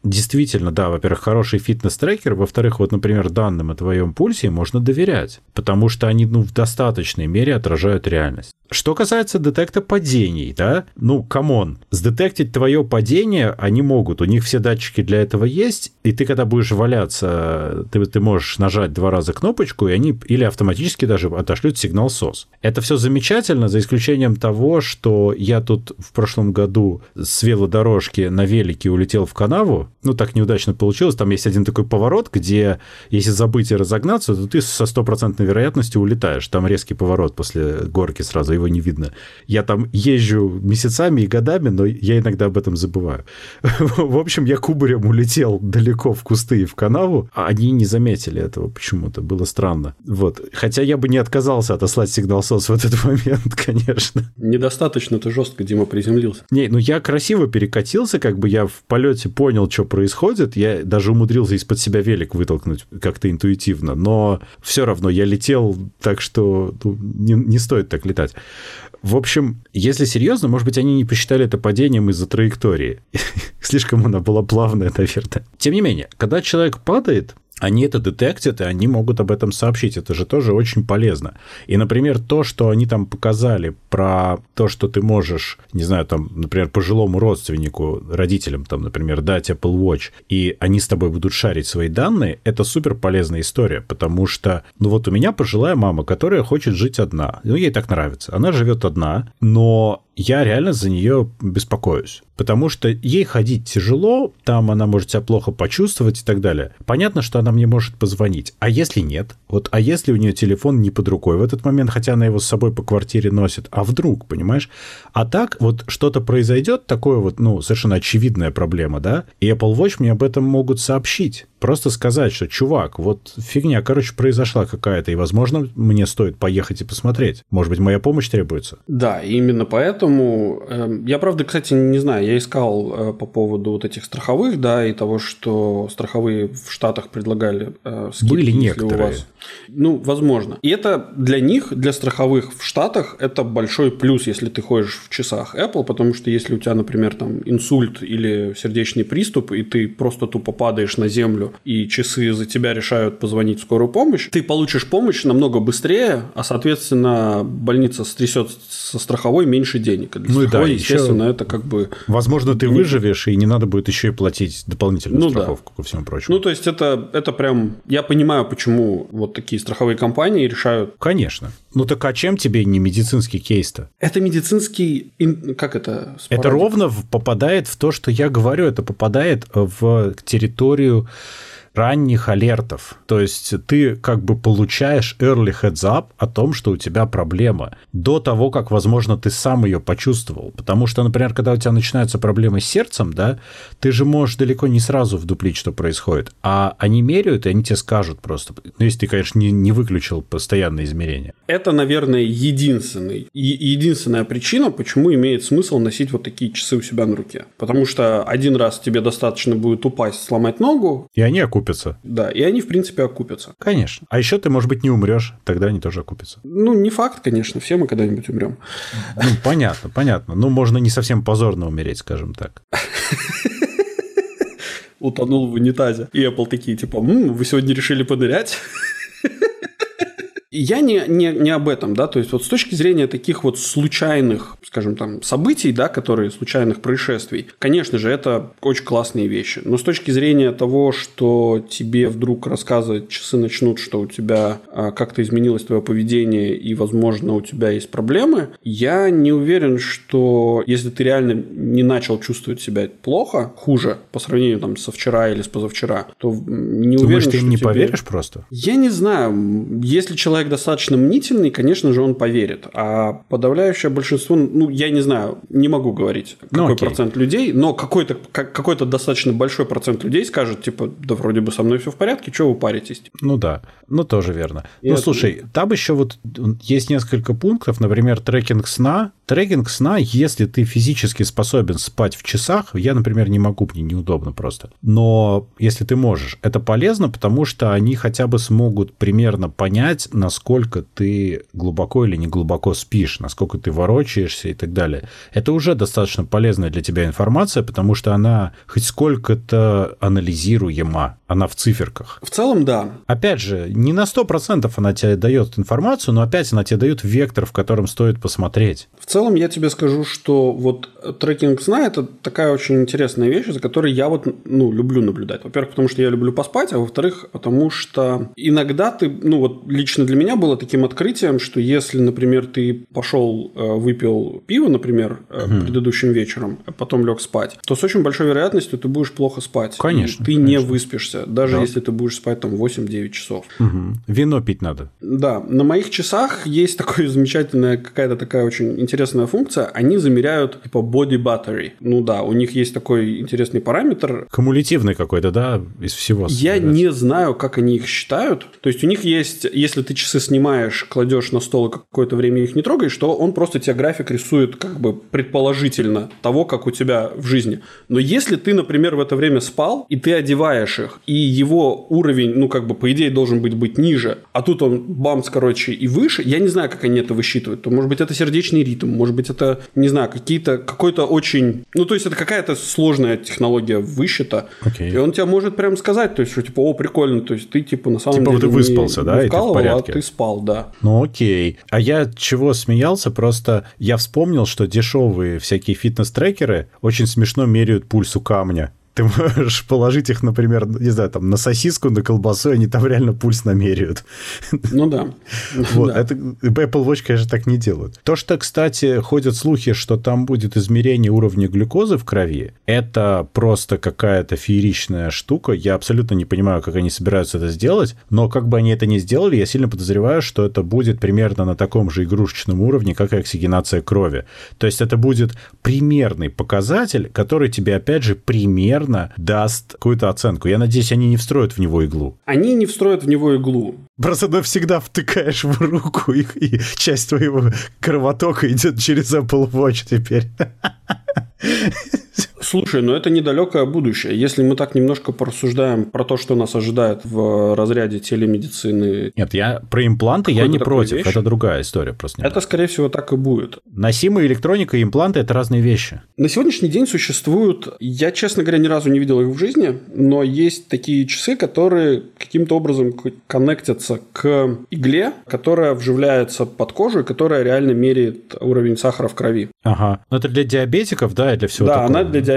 действительно, да, во-первых, хороший фитнес-трекер, во-вторых, вот, например, данным о твоем пульсе можно доверять потому что они ну, в достаточной мере отражают реальность. Что касается детекта падений, да, ну, come on, сдетектить твое падение они могут, у них все датчики для этого есть, и ты, когда будешь валяться, ты, ты можешь нажать два раза кнопочку, и они или автоматически даже отошлют сигнал SOS. Это все замечательно, за исключением того, что я тут в прошлом году с велодорожки на велике улетел в канаву, ну, так неудачно получилось, там есть один такой поворот, где если забыть и разогнаться, то ты со стопроцентной вероятностью улетаешь, там резкий поворот после горки сразу, и его не видно. Я там езжу месяцами и годами, но я иногда об этом забываю. В общем, я кубарем улетел далеко в кусты и в канаву, а они не заметили этого почему-то. Было странно. Вот. Хотя я бы не отказался отослать сигнал СОС в этот момент, конечно. Недостаточно ты жестко, Дима, приземлился. Не, ну я красиво перекатился, как бы я в полете понял, что происходит. Я даже умудрился из-под себя велик вытолкнуть как-то интуитивно, но все равно я летел так, что ну, не, не стоит так летать. В общем, если серьезно, может быть, они не посчитали это падением из-за траектории. Слишком она была плавная, наверное. Тем не менее, когда человек падает, они это детектят, и они могут об этом сообщить. Это же тоже очень полезно. И, например, то, что они там показали про то, что ты можешь, не знаю, там, например, пожилому родственнику, родителям, там, например, дать Apple Watch, и они с тобой будут шарить свои данные, это супер полезная история, потому что, ну вот у меня пожилая мама, которая хочет жить одна. Ну, ей так нравится. Она живет одна, но я реально за нее беспокоюсь. Потому что ей ходить тяжело, там она может себя плохо почувствовать и так далее. Понятно, что она мне может позвонить. А если нет? Вот, а если у нее телефон не под рукой в этот момент, хотя она его с собой по квартире носит, а вдруг, понимаешь? А так вот что-то произойдет, такое вот, ну, совершенно очевидная проблема, да? И Apple Watch мне об этом могут сообщить. Просто сказать, что, чувак, вот фигня, короче, произошла какая-то, и, возможно, мне стоит поехать и посмотреть. Может быть, моя помощь требуется. Да, именно поэтому... Э, я, правда, кстати, не знаю, я искал э, по поводу вот этих страховых, да, и того, что страховые в Штатах предлагали э, скидки, Были некоторые. у вас... Ну, возможно. И это для них, для страховых в Штатах, это большой плюс, если ты ходишь в часах Apple, потому что если у тебя, например, там инсульт или сердечный приступ, и ты просто тупо падаешь на землю и часы за тебя решают позвонить в скорую помощь, ты получишь помощь намного быстрее, а, соответственно, больница стрясет со страховой меньше денег. Для ну страховой, да, естественно, это как бы... Возможно, ты выживешь, и не надо будет еще и платить дополнительную ну, страховку, да. ко всему прочему. Ну, то есть, это, это прям... Я понимаю, почему вот такие страховые компании решают... Конечно. Ну, так а чем тебе не медицинский кейс-то? Это медицинский... Как это? Это ровно попадает в то, что я говорю. Это попадает в территорию ранних алертов. То есть ты как бы получаешь early heads up о том, что у тебя проблема до того, как, возможно, ты сам ее почувствовал. Потому что, например, когда у тебя начинаются проблемы с сердцем, да, ты же можешь далеко не сразу вдуплить, что происходит. А они меряют, и они тебе скажут просто. Ну, если ты, конечно, не, не выключил постоянное измерение. Это, наверное, единственный, единственная причина, почему имеет смысл носить вот такие часы у себя на руке. Потому что один раз тебе достаточно будет упасть, сломать ногу. И они окупятся окупятся. Да, и они, в принципе, окупятся. Конечно. А еще ты, может быть, не умрешь, тогда они тоже окупятся. Ну, не факт, конечно, все мы когда-нибудь умрем. Ну, понятно, понятно. Ну, можно не совсем позорно умереть, скажем так. Утонул в унитазе. И Apple такие, типа, вы сегодня решили понырять? Я не, не, не об этом, да, то есть вот с точки зрения таких вот случайных, скажем там, событий, да, которые случайных происшествий, конечно же, это очень классные вещи. Но с точки зрения того, что тебе вдруг рассказывать часы начнут, что у тебя а, как-то изменилось твое поведение и, возможно, у тебя есть проблемы, я не уверен, что если ты реально не начал чувствовать себя плохо, хуже по сравнению там со вчера или с позавчера, то не Думаешь, уверен, ты им не тебе... поверишь просто? Я не знаю. Если человек человек достаточно мнительный, конечно же, он поверит. А подавляющее большинство, ну, я не знаю, не могу говорить, ну, какой окей. процент людей, но какой-то какой достаточно большой процент людей скажет, типа, да вроде бы со мной все в порядке, что вы паритесь? Ну да, ну тоже верно. И ну, это... слушай, там еще вот есть несколько пунктов, например, трекинг сна. Трекинг сна, если ты физически способен спать в часах, я, например, не могу, мне неудобно просто. Но если ты можешь, это полезно, потому что они хотя бы смогут примерно понять, на насколько ты глубоко или не глубоко спишь, насколько ты ворочаешься и так далее. Это уже достаточно полезная для тебя информация, потому что она хоть сколько-то анализируема, она в циферках. В целом, да. Опять же, не на 100% она тебе дает информацию, но опять она тебе дает вектор, в котором стоит посмотреть. В целом, я тебе скажу, что вот трекинг сна – это такая очень интересная вещь, за которой я вот, ну, люблю наблюдать. Во-первых, потому что я люблю поспать, а во-вторых, потому что иногда ты, ну, вот лично для меня меня было таким открытием, что если, например, ты пошел, э, выпил пиво, например, угу. предыдущим вечером, а потом лег спать, то с очень большой вероятностью ты будешь плохо спать. Конечно. Ты конечно. не выспишься, даже да. если ты будешь спать там 8-9 часов. Угу. Вино пить надо. Да. На моих часах есть такая замечательная какая-то такая очень интересная функция. Они замеряют типа body battery. Ну да, у них есть такой интересный параметр. Кумулятивный какой-то, да, из всего. Я не знаю, как они их считают. То есть у них есть, если ты часы снимаешь, кладешь на стол и какое-то время их не трогаешь, то он просто тебе график рисует как бы предположительно того, как у тебя в жизни. Но если ты, например, в это время спал, и ты одеваешь их, и его уровень, ну как бы по идее должен быть быть ниже, а тут он бамс, короче, и выше, я не знаю, как они это высчитывают. То может быть это сердечный ритм, может быть это, не знаю, какие-то, какой-то очень, ну то есть это какая-то сложная технология высчета, okay. и он тебе может прям сказать, то есть что типа, о, прикольно, то есть ты типа на самом типа, деле ты выспался, не, да, не вкалывал, и ты в порядке. а ты спал, да. Ну окей. А я чего смеялся, просто я вспомнил, что дешевые всякие фитнес-трекеры очень смешно меряют пульс у камня. Ты можешь положить их, например, не знаю, там, на сосиску, на колбасу, и они там реально пульс намеряют. Ну да. Вот, это Apple Watch, конечно, так не делают. То, что, кстати, ходят слухи, что там будет измерение уровня глюкозы в крови, это просто какая-то фееричная штука. Я абсолютно не понимаю, как они собираются это сделать, но как бы они это ни сделали, я сильно подозреваю, что это будет примерно на таком же игрушечном уровне, как и оксигенация крови. То есть это будет примерный показатель, который тебе, опять же, пример примерно даст какую-то оценку. Я надеюсь, они не встроят в него иглу. Они не встроят в него иглу. Просто навсегда втыкаешь в руку, и, и часть твоего кровотока идет через Apple Watch теперь. Слушай, но это недалекое будущее. Если мы так немножко порассуждаем про то, что нас ожидает в разряде телемедицины. Нет, я про импланты я не против. Вещи, это другая история просто. Это, скорее всего, так и будет. Носимая электроника и импланты – это разные вещи. На сегодняшний день существуют, я, честно говоря, ни разу не видел их в жизни, но есть такие часы, которые каким-то образом коннектятся к игле, которая вживляется под кожу и которая реально меряет уровень сахара в крови. Ага. Но это для диабетиков, да, и для всего да, такого? Да, она для диабетиков.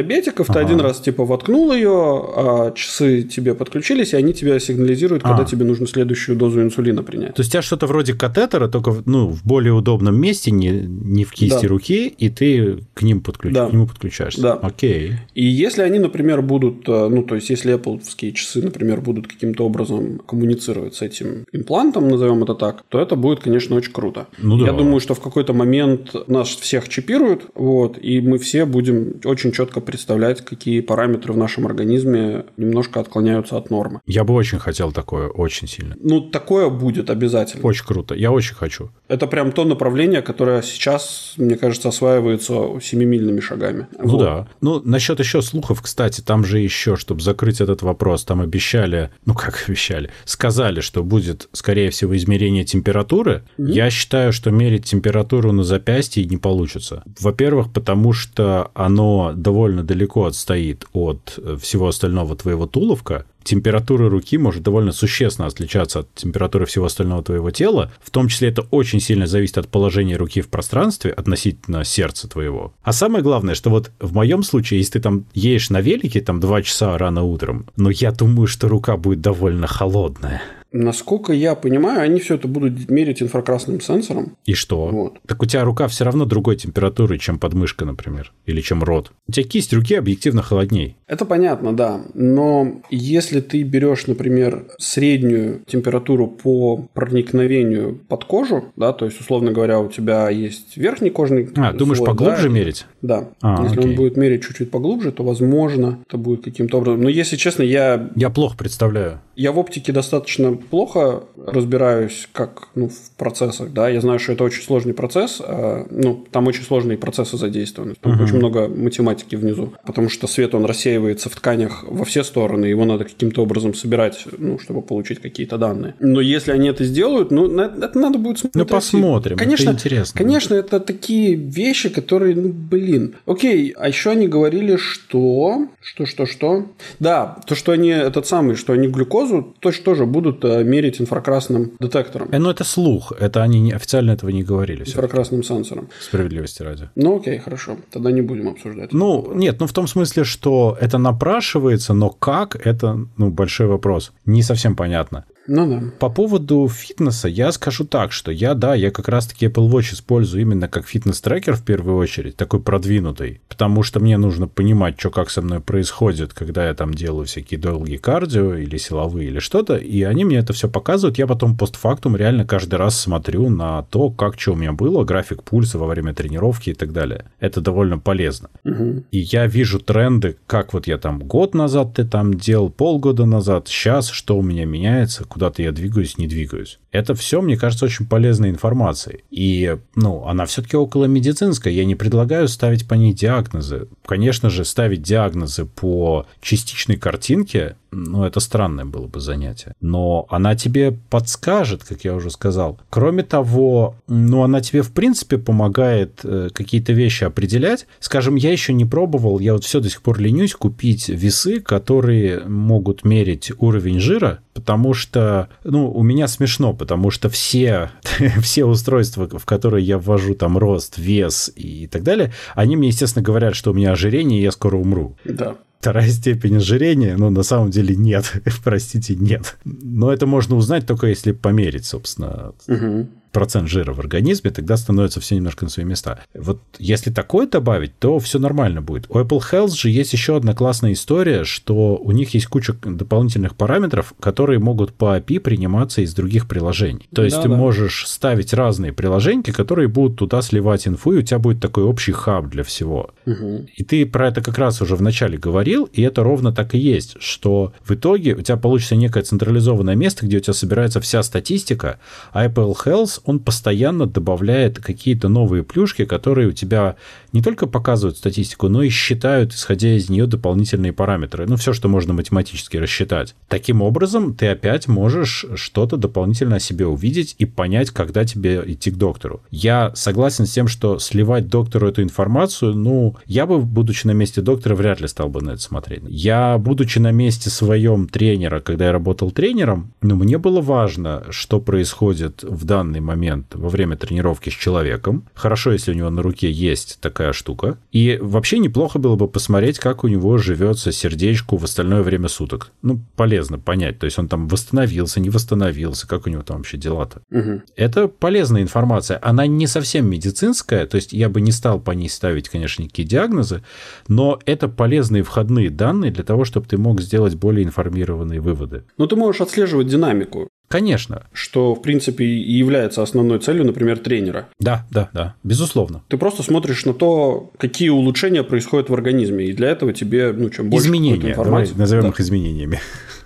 Ага. Ты один раз типа воткнул ее, а часы тебе подключились, и они тебе сигнализируют, а. когда тебе нужно следующую дозу инсулина принять. То есть у тебя что-то вроде катетера, только ну, в более удобном месте, не, не в кисти да. руки, и ты к ним подключ... да. к нему подключаешься. Да. Окей. И если они, например, будут, э, ну, то есть если Apple часы, например, будут каким-то образом коммуницировать с этим имплантом, назовем это так, то это будет, конечно, очень круто. Ну, да. Я думаю, что в какой-то момент нас всех чипируют, вот, и мы все будем очень четко представлять, какие параметры в нашем организме немножко отклоняются от нормы. Я бы очень хотел такое, очень сильно. Ну, такое будет обязательно. Очень круто, я очень хочу. Это прям то направление, которое сейчас, мне кажется, осваивается семимильными шагами. Ну вот. да. Ну, насчет еще слухов, кстати, там же еще, чтобы закрыть этот вопрос, там обещали, ну как обещали, сказали, что будет, скорее всего, измерение температуры. Mm-hmm. Я считаю, что мерить температуру на запястье не получится. Во-первых, потому что оно довольно далеко отстоит от э, всего остального твоего туловка, температура руки может довольно существенно отличаться от температуры всего остального твоего тела. В том числе это очень сильно зависит от положения руки в пространстве относительно сердца твоего. А самое главное, что вот в моем случае, если ты там едешь на велике там два часа рано утром, но я думаю, что рука будет довольно холодная. Насколько я понимаю, они все это будут мерить инфракрасным сенсором. И что? Вот. Так у тебя рука все равно другой температуры, чем подмышка, например, или чем рот. У тебя кисть руки объективно холодней. Это понятно, да. Но если ты берешь, например, среднюю температуру по проникновению под кожу, да, то есть, условно говоря, у тебя есть верхний кожный А, слой, думаешь, поглубже да, мерить? Да. А, если окей. он будет мерить чуть-чуть поглубже, то, возможно, это будет каким-то образом. Но, если честно, я... Я плохо представляю. Я в оптике достаточно плохо разбираюсь, как ну, в процессах, да, я знаю, что это очень сложный процесс, а, ну, там очень сложные процессы задействованы, там uh-huh. очень много математики внизу, потому что свет, он рассеивается в тканях во все стороны, его надо каким-то образом собирать, ну, чтобы получить какие-то данные. Но если они это сделают, ну, это надо будет смотреть. Ну, посмотрим, конечно, это интересно. Конечно, это такие вещи, которые, ну, блин. Окей, а еще они говорили, что... Что, что, что? Да, то, что они, этот самый, что они глюкозу точно тоже будут э, мерить инфракрасным детектором. Э, ну, это слух. Это они не, официально этого не говорили. Инфракрасным сенсором. Справедливости ради. Ну, окей, хорошо. Тогда не будем обсуждать. Ну, нет, ну в том смысле, что это напрашивается, но как, это, ну, большой вопрос. Не совсем понятно. Ну да. По поводу фитнеса я скажу так, что я, да, я как раз-таки Apple Watch использую именно как фитнес-трекер в первую очередь, такой продвинутый, потому что мне нужно понимать, что как со мной происходит, когда я там делаю всякие долгие кардио или силовые или что-то, и они мне это все показывают. Я потом постфактум реально каждый раз смотрю на то, как что у меня было, график пульса во время тренировки и так далее. Это довольно полезно. Угу. И я вижу тренды, как вот я там год назад ты там делал, полгода назад, сейчас, что у меня меняется, куда-то я двигаюсь, не двигаюсь. Это все, мне кажется, очень полезной информацией. И, ну, она все-таки около медицинская. Я не предлагаю ставить по ней диагнозы. Конечно же, ставить диагнозы по частичной картинке ну, это странное было бы занятие. Но она тебе подскажет, как я уже сказал. Кроме того, ну, она тебе, в принципе, помогает э, какие-то вещи определять. Скажем, я еще не пробовал, я вот все до сих пор ленюсь купить весы, которые могут мерить уровень жира, потому что, ну, у меня смешно, потому что все, все устройства, в которые я ввожу там рост, вес и так далее, они мне, естественно, говорят, что у меня ожирение, и я скоро умру. Да вторая степень ожирения, но на самом деле нет, простите, нет. Но это можно узнать только если померить, собственно. Угу процент жира в организме, тогда становится все немножко на свои места. Вот если такое добавить, то все нормально будет. У Apple Health же есть еще одна классная история, что у них есть куча дополнительных параметров, которые могут по API приниматься из других приложений. То есть да, ты да. можешь ставить разные приложения, которые будут туда сливать инфу, и у тебя будет такой общий хаб для всего. Угу. И ты про это как раз уже вначале говорил, и это ровно так и есть, что в итоге у тебя получится некое централизованное место, где у тебя собирается вся статистика, а Apple Health он постоянно добавляет какие-то новые плюшки, которые у тебя не только показывают статистику, но и считают, исходя из нее, дополнительные параметры. Ну, все, что можно математически рассчитать. Таким образом, ты опять можешь что-то дополнительно о себе увидеть и понять, когда тебе идти к доктору. Я согласен с тем, что сливать доктору эту информацию, ну, я бы, будучи на месте доктора, вряд ли стал бы на это смотреть. Я, будучи на месте своем тренера, когда я работал тренером, ну, мне было важно, что происходит в данный момент во время тренировки с человеком. Хорошо, если у него на руке есть такая такая штука. И вообще неплохо было бы посмотреть, как у него живется сердечку в остальное время суток. Ну, полезно понять. То есть он там восстановился, не восстановился, как у него там вообще дела-то. Угу. Это полезная информация. Она не совсем медицинская, то есть я бы не стал по ней ставить, конечно, никакие диагнозы, но это полезные входные данные для того, чтобы ты мог сделать более информированные выводы. Но ты можешь отслеживать динамику. Конечно. Что, в принципе, и является основной целью, например, тренера. Да, да, да, безусловно. Ты просто смотришь на то, какие улучшения происходят в организме, и для этого тебе, ну, чем больше Изменения, информации... давай назовем да. их изменениями.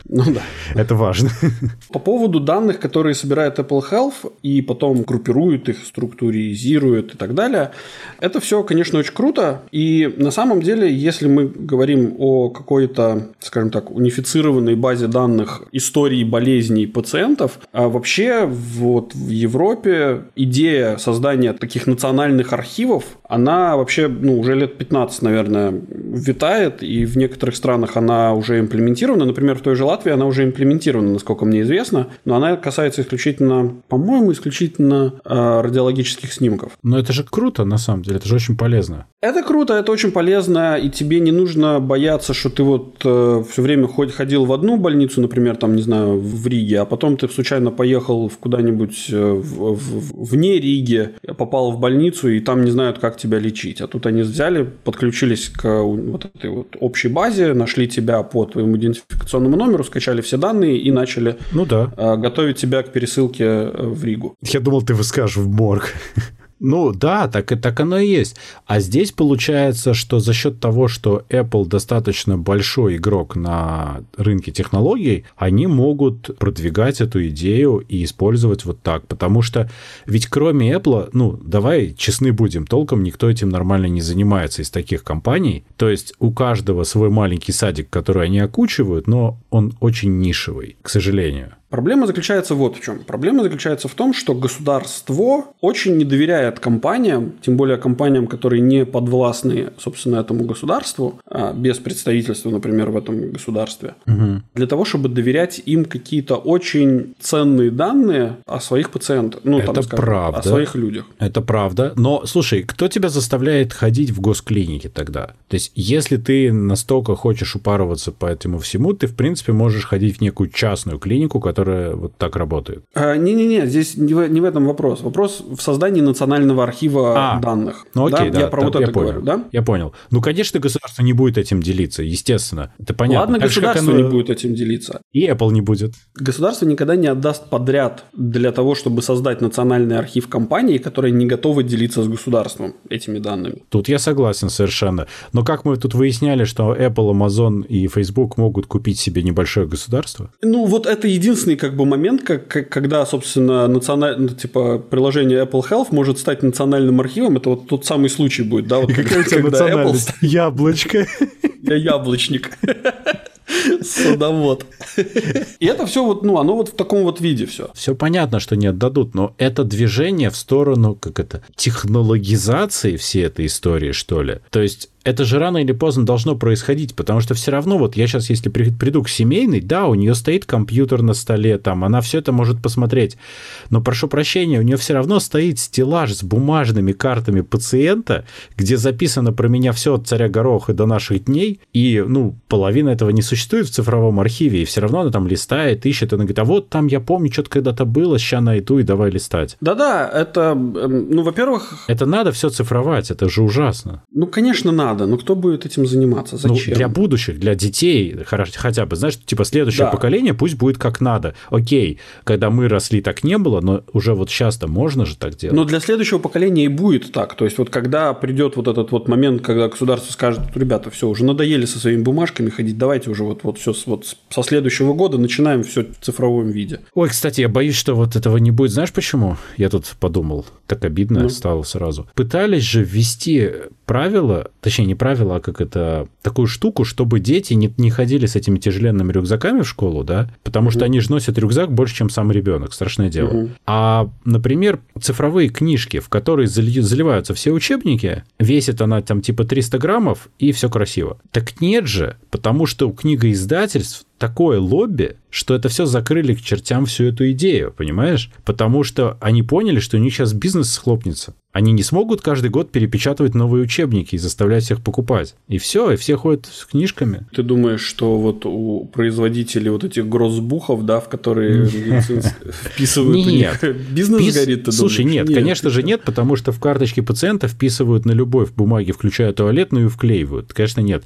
Ну да. Это важно. По поводу данных, которые собирает Apple Health и потом группирует их, структуризирует и так далее, это все, конечно, очень круто. И на самом деле, если мы говорим о какой-то, скажем так, унифицированной базе данных истории болезней пациентов, а вообще вот в Европе идея создания таких национальных архивов, она вообще ну, уже лет 15, наверное, витает, и в некоторых странах она уже имплементирована. Например, в той же Латвии она уже имплементирована, насколько мне известно, но она касается исключительно, по-моему, исключительно э, радиологических снимков. Но это же круто, на самом деле, это же очень полезно. Это круто, это очень полезно, и тебе не нужно бояться, что ты вот э, все время хоть ходил в одну больницу, например, там, не знаю, в Риге, а потом ты случайно поехал в куда-нибудь э, в, в, вне Риги, попал в больницу, и там не знают, как тебя лечить. А тут они взяли, подключились к вот этой вот общей базе, нашли тебя по твоему идентификационному номеру, скачали все данные и начали ну, да. Э, готовить тебя к пересылке э, в Ригу. Я думал, ты выскажешь в морг. Ну да, так, и так оно и есть. А здесь получается, что за счет того, что Apple достаточно большой игрок на рынке технологий, они могут продвигать эту идею и использовать вот так. Потому что ведь кроме Apple, ну давай честны будем, толком никто этим нормально не занимается из таких компаний. То есть у каждого свой маленький садик, который они окучивают, но он очень нишевый, к сожалению. Проблема заключается вот в чем. Проблема заключается в том, что государство очень не доверяет компаниям, тем более компаниям, которые не подвластны, собственно, этому государству, а без представительства, например, в этом государстве, угу. для того, чтобы доверять им какие-то очень ценные данные о своих пациентах. Ну, Это там, скажем, правда. О своих людях. Это правда. Но, слушай, кто тебя заставляет ходить в госклиники тогда? То есть, если ты настолько хочешь упарываться по этому всему, ты, в принципе, можешь ходить в некую частную клинику, которая которая вот так работает? А, не-не-не, здесь не в, не в этом вопрос. Вопрос в создании национального архива а, данных. Ну окей, да, я про да, вот я это понял. говорю, да? Я понял. Ну, конечно, государство не будет этим делиться, естественно. Это понятно. Ладно, Так же, государство оно- не будет этим делиться. И Apple не будет. Государство никогда не отдаст подряд для того, чтобы создать национальный архив компании, которые не готовы делиться с государством этими данными. Тут я согласен совершенно. Но как мы тут выясняли, что Apple, Amazon и Facebook могут купить себе небольшое государство? Ну, вот это единственный как бы момент, как, как- когда, собственно, националь... ну, типа приложение Apple Health может стать национальным архивом. Это вот тот самый случай будет, да? Вот когда Apple ст- Яблочко. Я яблочник. Садовод. И это все вот, ну, оно вот в таком вот виде все. Все понятно, что не отдадут, но это движение в сторону, как это, технологизации всей этой истории, что ли. То есть это же рано или поздно должно происходить, потому что все равно вот я сейчас, если при- приду к семейной, да, у нее стоит компьютер на столе, там, она все это может посмотреть, но прошу прощения, у нее все равно стоит стеллаж с бумажными картами пациента, где записано про меня все от царя Гороха до наших дней, и, ну, половина этого не существует в цифровом архиве, и все равно она там листает, ищет, она говорит, а вот там я помню, что-то когда-то было, ща найду и давай листать. Да-да, это, эм, ну, во-первых, Это надо все цифровать, это же ужасно. ну, конечно, надо, но кто будет этим заниматься? Ну, Зачем? для будущих, для детей, хотя бы, знаешь, типа следующее Да. поколение пусть будет как надо. Окей, когда мы росли, так не было, но уже вот сейчас-то можно же так делать. Но для следующего поколения и будет так. То есть, вот когда придет вот этот вот момент, когда государство скажет, ребята, все, уже надоели со своими бумажками ходить, давайте уже вот, вот все вот со следующего года начинаем все в цифровом виде. Ой, кстати, я боюсь, что вот этого не будет. Знаешь почему? Я тут подумал. Так обидно Ну. стало сразу. Пытались же ввести правила, точнее, не правила, а как это, такую штуку, чтобы дети не, не ходили с этими тяжеленными рюкзаками в школу, да? Потому что они же носят рюкзак больше, чем сам ребенок. Страшное дело. Мгм. А, например, цифровые книжки, в которые заливаются все учебники, весит она там типа 300 граммов, и все красиво. Так нет же, потому что у книгоиздательств такое лобби, что это все закрыли к чертям всю эту идею, понимаешь? Потому что они поняли, что у них сейчас бизнес схлопнется. Они не смогут каждый год перепечатывать новые учебники и заставлять всех покупать. И все, и все ходят с книжками. Ты думаешь, что вот у производителей вот этих гроссбухов, да, в которые вписывают Нет. бизнес Пис- горит, ты Слушай, думаешь? нет, конечно же нет, потому что в карточке пациента вписывают на любой в бумаге, включая туалетную, и вклеивают. Конечно, нет.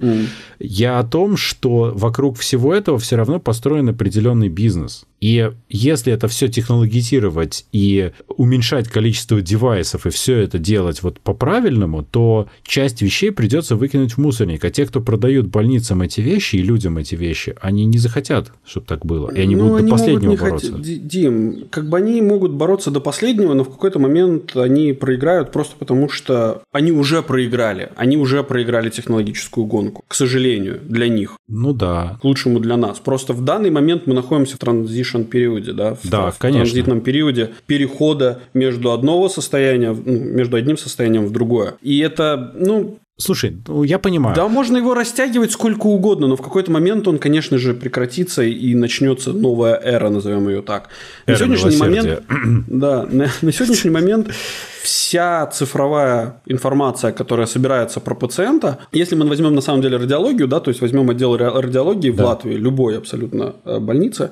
Я о том, что вокруг всего этого все равно построен определенный бизнес. И если это все технологизировать и уменьшать количество девайсов и все это делать вот по-правильному, то часть вещей придется выкинуть в мусорник. А те, кто продают больницам эти вещи и людям эти вещи, они не захотят, чтобы так было. И они Ну, будут они до последнего не бороться. Ди- Дим, как бы они могут бороться до последнего, но в какой-то момент они проиграют просто потому, что они уже проиграли. Они уже проиграли технологическую гонку. К сожалению, для них. Ну да. К лучшему для нас. Просто в данный момент мы находимся в транзишн периоде, да? В, Да, в конечно. транзитном периоде перехода между одного состояния, ну, между одним состоянием в другое. И это, ну, Слушай, ну, я понимаю. да, можно его растягивать сколько угодно, но в какой-то момент он, конечно же, прекратится и начнется новая эра, назовем ее так. На Эра сегодняшний момент, да, на, на сегодняшний момент вся цифровая информация, которая собирается про пациента, если мы возьмем на самом деле радиологию, да, то есть возьмем отдел ра- радиологии в Да. Латвии, любой абсолютно э, больнице,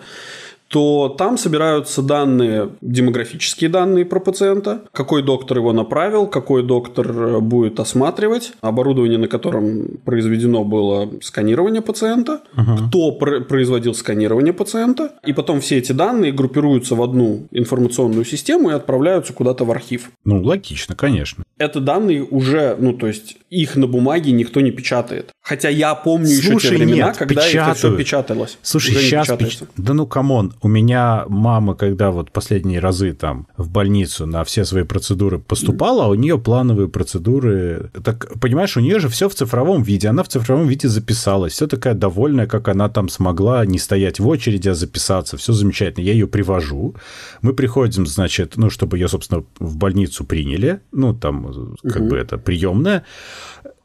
то там собираются данные, демографические данные про пациента, какой доктор его направил, какой доктор э, будет осматривать, оборудование, на котором произведено было сканирование пациента, кто пр- производил сканирование пациента, и потом все эти данные группируются в одну информационную систему и отправляются куда-то в архив. Ну, логично, конечно. Это данные уже, ну, то есть их на бумаге никто не печатает. Хотя я помню еще те Слушай, времена, нет, когда это все печатают. печаталось. Слушай, сейчас... печатается. Да ну, come on, у меня мама, когда вот последние разы там в больницу на все свои процедуры поступала, а у нее плановые процедуры... Так, понимаешь, у нее же все в цифровом виде, она в цифровом виде записалась, все такая довольная, как она там смогла не стоять в очереди, а записаться, все замечательно. Я ее привожу, мы приходим, значит, ну, чтобы ее, собственно, в больницу приняли, ну, там, как бы это приемная,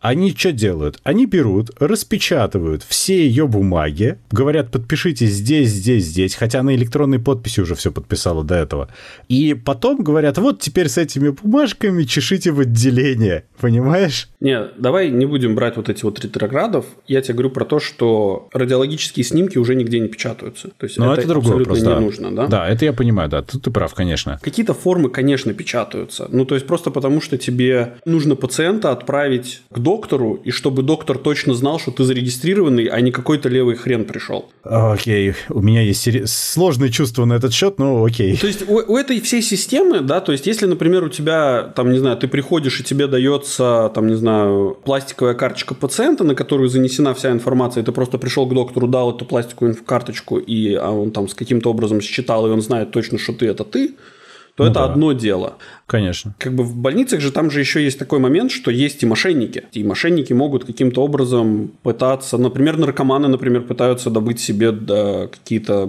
Они что делают? Они берут, распечатывают все ее бумаги, говорят, подпишите здесь, здесь, здесь, хотя на электронной подписи уже все подписала до этого. И потом говорят, вот теперь с этими бумажками чешите в отделение, понимаешь? Не, давай не будем брать вот эти вот ретроградов. Я тебе говорю про то, что радиологические снимки уже нигде не печатаются. То есть Но это, это другой абсолютно вопрос, не нужно, да? Да, это я понимаю, да, тут ты прав, конечно. Какие-то формы, конечно, печатаются. Ну, то есть просто потому, что тебе нужно пациента отправить к доктору, и чтобы доктор точно знал, что ты зарегистрированный, а не какой-то левый хрен пришел. Окей, у меня есть сери- сложные чувства на этот счет, но окей. То есть у, у этой всей системы, да, то есть если, например, у тебя, там, не знаю, ты приходишь и тебе дается, там, не знаю, пластиковая карточка пациента, на которую занесена вся информация, и ты просто пришел к доктору, дал эту пластиковую карточку, и а он там с каким-то образом считал, и он знает точно, что ты это ты, то Ну это да. одно дело. Конечно. Как бы в больницах же там же еще есть такой момент, что есть и мошенники. И мошенники могут каким-то образом пытаться, например, наркоманы, например, пытаются добыть себе да, какие-то...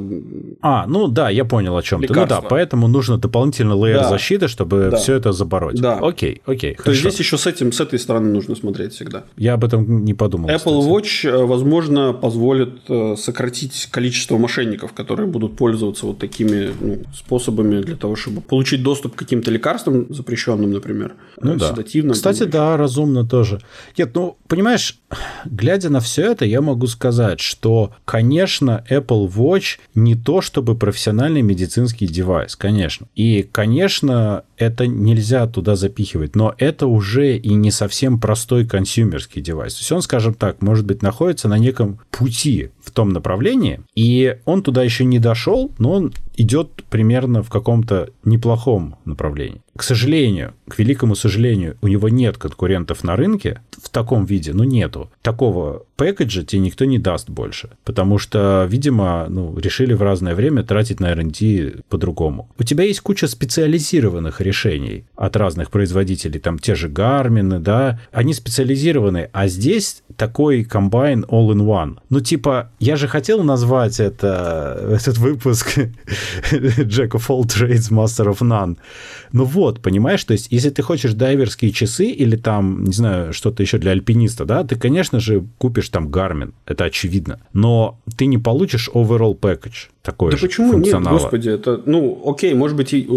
А, ну да, я понял о чем ты. Ну да, поэтому нужно дополнительный лейер Да. защиты, чтобы Да. все это забороть. Да. Окей, окей, То есть хорошо. здесь еще с этим, с этой стороны нужно смотреть всегда. Я об этом не подумал. Apple кстати. Watch, э, возможно, позволит э, сократить количество мошенников, которые будут пользоваться вот такими ну, способами для того, чтобы получить доступ к каким-то лекарствам запрещенным, например, Ну да. седативным. Кстати, там, да, разумно тоже. Нет, ну, понимаешь, глядя на все это, я могу сказать, что, конечно, Apple Watch не то чтобы профессиональный медицинский девайс, конечно. И, конечно, это нельзя туда запихивать, но это уже и не совсем простой консюмерский девайс. То есть он, скажем так, может быть, находится на неком пути в том направлении, и он туда еще не дошел, но он идет примерно в каком-то неплохом направлении. К сожалению, к великому сожалению, у него нет конкурентов на рынке в таком виде, ну нету. Такого пэкэджа тебе никто не даст больше, потому что, видимо, ну, решили в разное время тратить на R&D по-другому. У тебя есть куча специализированных решений от разных производителей, там те же Garmin, да, они специализированы, а здесь такой комбайн all-in-one. Ну, типа, я же хотел назвать это, этот выпуск Jack of all trades, master of none. Ну вот, понимаешь, то есть, если ты хочешь дайверские часы или там, не знаю, что-то еще для альпиниста, да, ты, конечно же, купишь там Garmin, это очевидно, но ты не получишь overall package такой Да же почему нет, господи, это, ну, окей, может быть, и,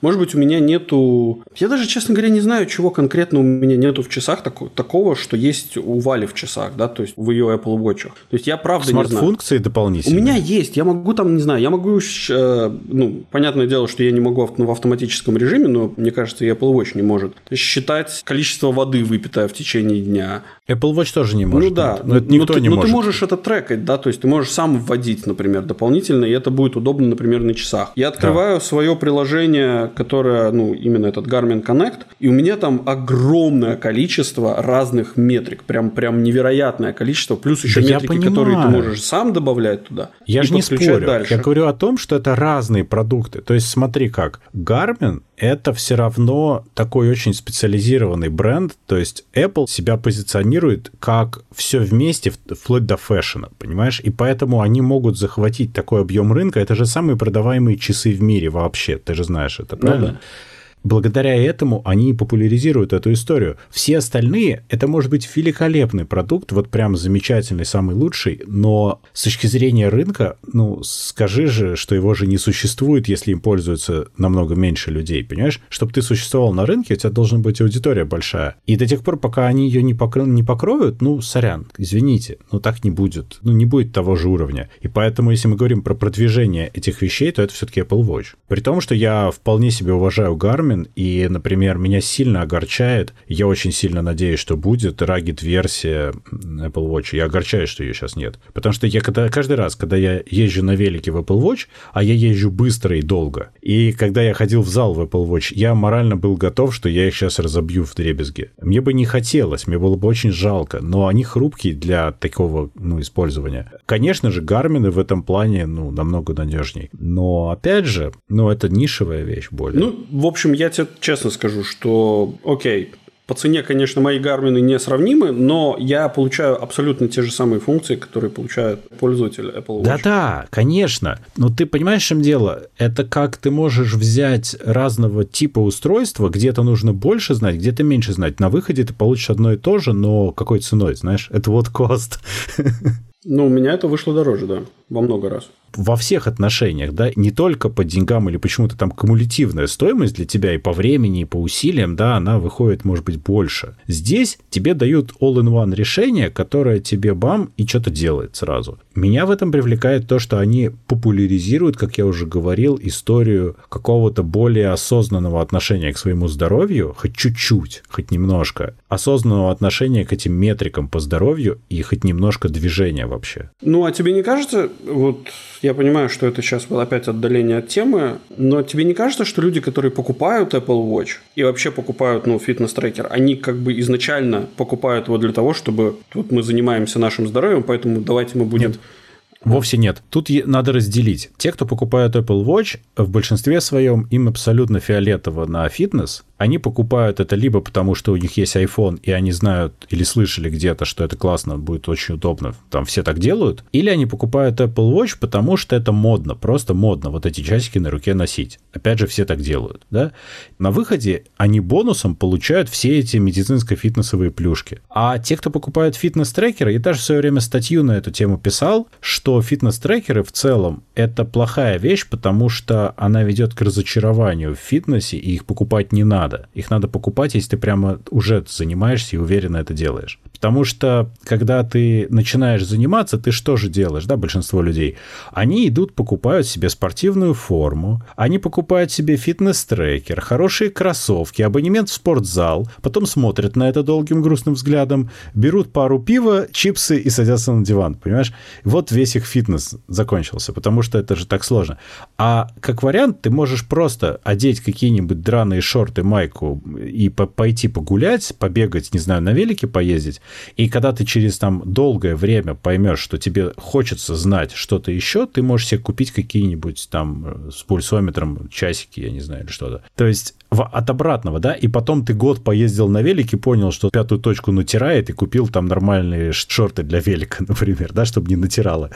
может быть, у меня нету, я даже, честно говоря, не знаю, чего конкретно у меня нету в часах тако- такого, что есть у Вали в часах, да, то есть в ее Apple Watch. То есть я правда не знаю. Смарт-функции У дополнительные. меня есть, я могу там, не знаю, я могу, э, ну, понятное дело, что я не могу в, автоматическом режиме, но мне кажется, и Apple Watch не может считать количество воды, выпитое в течение дня. Apple Watch тоже не может. ну да, но это никто ты, не но может. ты можешь это трекать, да, то есть ты можешь сам вводить, например, дополнительно, и это будет удобно, например, на часах. Я открываю свое приложение, которое, ну, именно этот Garmin Connect, и у меня там огромное количество разных метрик, прям, прям невероятное количество, плюс еще Да метрики, которые ты можешь сам добавлять туда. Я же не спорю. дальше. Я говорю о том, что это разные продукты. То есть смотри как. Garmin это все равно такой очень специализированный бренд. То есть Apple себя позиционирует как все вместе, вплоть до фэшена, понимаешь? И поэтому они могут захватить такой объем рынка. Это же самые продаваемые часы в мире вообще. Ты же знаешь это, правильно? да. Благодаря этому они популяризируют эту историю. Все остальные, это может быть великолепный продукт, вот прям замечательный, самый лучший, но с точки зрения рынка, ну, скажи же, что его же не существует, если им пользуются намного меньше людей, понимаешь? Чтобы ты существовал на рынке, у тебя должна быть аудитория большая. И до тех пор, пока они ее не, покро- не покроют, ну, сорян, извините, ну, так не будет. Ну, не будет того же уровня. И поэтому, если мы говорим про продвижение этих вещей, то это все-таки Apple Watch. При том, что я вполне себе уважаю Garmin, и, например, меня сильно огорчает, я очень сильно надеюсь, что будет рагит-версия Apple Watch. Я огорчаюсь, что ее сейчас нет. Потому что я когда, каждый раз, когда я езжу на велике в Apple Watch, а я езжу быстро и долго, и когда я ходил в зал в Apple Watch, я морально был готов, что я их сейчас разобью в дребезги. Мне бы не хотелось, мне было бы очень жалко, но они хрупкие для такого ну, использования. Конечно же, Гармины в этом плане ну, намного надежней. Но, опять же, ну, это нишевая вещь более. Ну, в общем, я тебе честно скажу, что, окей, По цене, конечно, мои гармины не сравнимы, но я получаю абсолютно те же самые функции, которые получает пользователь Apple Watch. Да-да, конечно. Но ты понимаешь, в чем дело? Это как ты можешь взять разного типа устройства, где-то нужно больше знать, где-то меньше знать. На выходе ты получишь одно и то же, но какой ценой, знаешь? Это вот кост. Ну, у меня это вышло дороже, да, во много раз во всех отношениях, да, не только по деньгам или почему-то там кумулятивная стоимость для тебя и по времени, и по усилиям, да, она выходит, может быть, больше. Здесь тебе дают all-in-one решение, которое тебе бам и что-то делает сразу. Меня в этом привлекает то, что они популяризируют, как я уже говорил, историю какого-то более осознанного отношения к своему здоровью, хоть чуть-чуть, хоть немножко, осознанного отношения к этим метрикам по здоровью и хоть немножко движения вообще. Ну, а тебе не кажется, вот я понимаю, что это сейчас опять отдаление от темы, но тебе не кажется, что люди, которые покупают Apple Watch и вообще покупают ну, фитнес-трекер, они как бы изначально покупают его для того, чтобы вот мы занимаемся нашим здоровьем, поэтому давайте мы будем... Нет Вовсе нет. Тут надо разделить. Те, кто покупают Apple Watch, в большинстве своем им абсолютно фиолетово на фитнес. Они покупают это либо потому, что у них есть iPhone, и они знают или слышали где-то, что это классно, будет очень удобно, там все так делают, или они покупают Apple Watch, потому что это модно, просто модно вот эти часики на руке носить. Опять же, все так делают, да? На выходе они бонусом получают все эти медицинско-фитнесовые плюшки. А те, кто покупают фитнес-трекеры, я даже в свое время статью на эту тему писал, что фитнес-трекеры в целом это плохая вещь, потому что она ведет к разочарованию в фитнесе, и их покупать не надо. Их надо покупать, если ты прямо уже занимаешься и уверенно это делаешь. Потому что, когда ты начинаешь заниматься, ты что же делаешь, да, большинство людей? Они идут, покупают себе спортивную форму, они покупают себе фитнес-трекер, хорошие кроссовки, абонемент в спортзал, потом смотрят на это долгим грустным взглядом, берут пару пива, чипсы и садятся на диван, понимаешь? Вот весь их фитнес закончился, потому что это же так сложно. А как вариант, ты можешь просто одеть какие-нибудь драные шорты, майку и пойти погулять, побегать, не знаю, на велике поездить, и когда ты через там долгое время поймешь, что тебе хочется знать что-то еще, ты можешь себе купить какие-нибудь там э, с пульсометром часики, я не знаю, или что-то. То есть в, от обратного, да, и потом ты год поездил на велике, понял, что пятую точку натирает, и купил там нормальные шорты для велика, например, да, чтобы не натирало.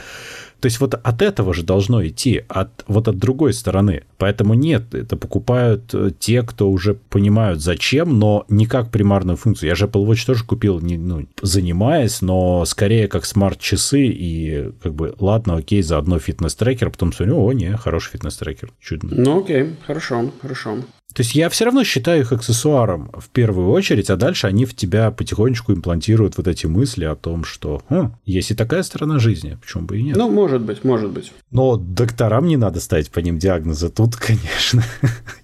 То есть вот от этого же должно идти, от, вот от другой стороны. Поэтому нет, это покупают э, те, кто уже понимают зачем, но не как примарную функцию. Я же Apple Watch тоже купил, не, ну, занимаясь, но скорее как смарт-часы и как бы, ладно, окей, заодно фитнес-трекер, потом смотрю, о, не, хороший фитнес-трекер, чудно. Ну окей, хорошо, хорошо. То есть я все равно считаю их аксессуаром в первую очередь, а дальше они в тебя потихонечку имплантируют вот эти мысли о том, что хм, есть и такая сторона жизни, почему бы и нет. Ну, может быть, может быть. Но докторам не надо ставить по ним диагнозы. Тут, конечно,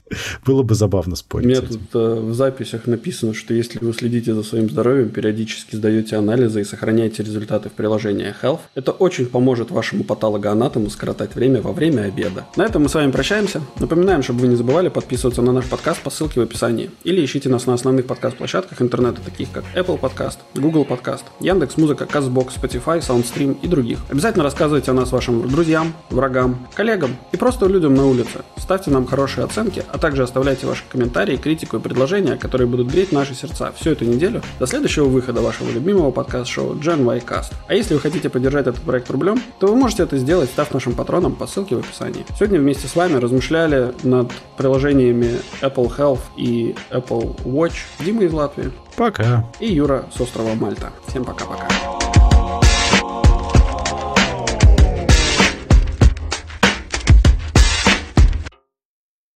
Было бы забавно спорить. У меня тут э, в записях написано, что если вы следите за своим здоровьем, периодически сдаете анализы и сохраняете результаты в приложении Health, это очень поможет вашему патологоанатому скоротать время во время обеда. На этом мы с вами прощаемся. Напоминаем, чтобы вы не забывали подписываться на наш подкаст по ссылке в описании. Или ищите нас на основных подкаст-площадках интернета, таких как Apple Podcast, Google Podcast, Яндекс Музыка, Castbox, Spotify, Soundstream и других. Обязательно рассказывайте о нас вашим друзьям, врагам, коллегам и просто людям на улице. Ставьте нам хорошие оценки, а также оставляйте ваши комментарии, критику и предложения, которые будут греть наши сердца всю эту неделю до следующего выхода вашего любимого подкаст-шоу Gen Y Cast. А если вы хотите поддержать этот проект рублем, то вы можете это сделать, став нашим патроном по ссылке в описании. Сегодня вместе с вами размышляли над приложениями Apple Health и Apple Watch Дима из Латвии. Пока. И Юра с острова Мальта. Всем пока-пока.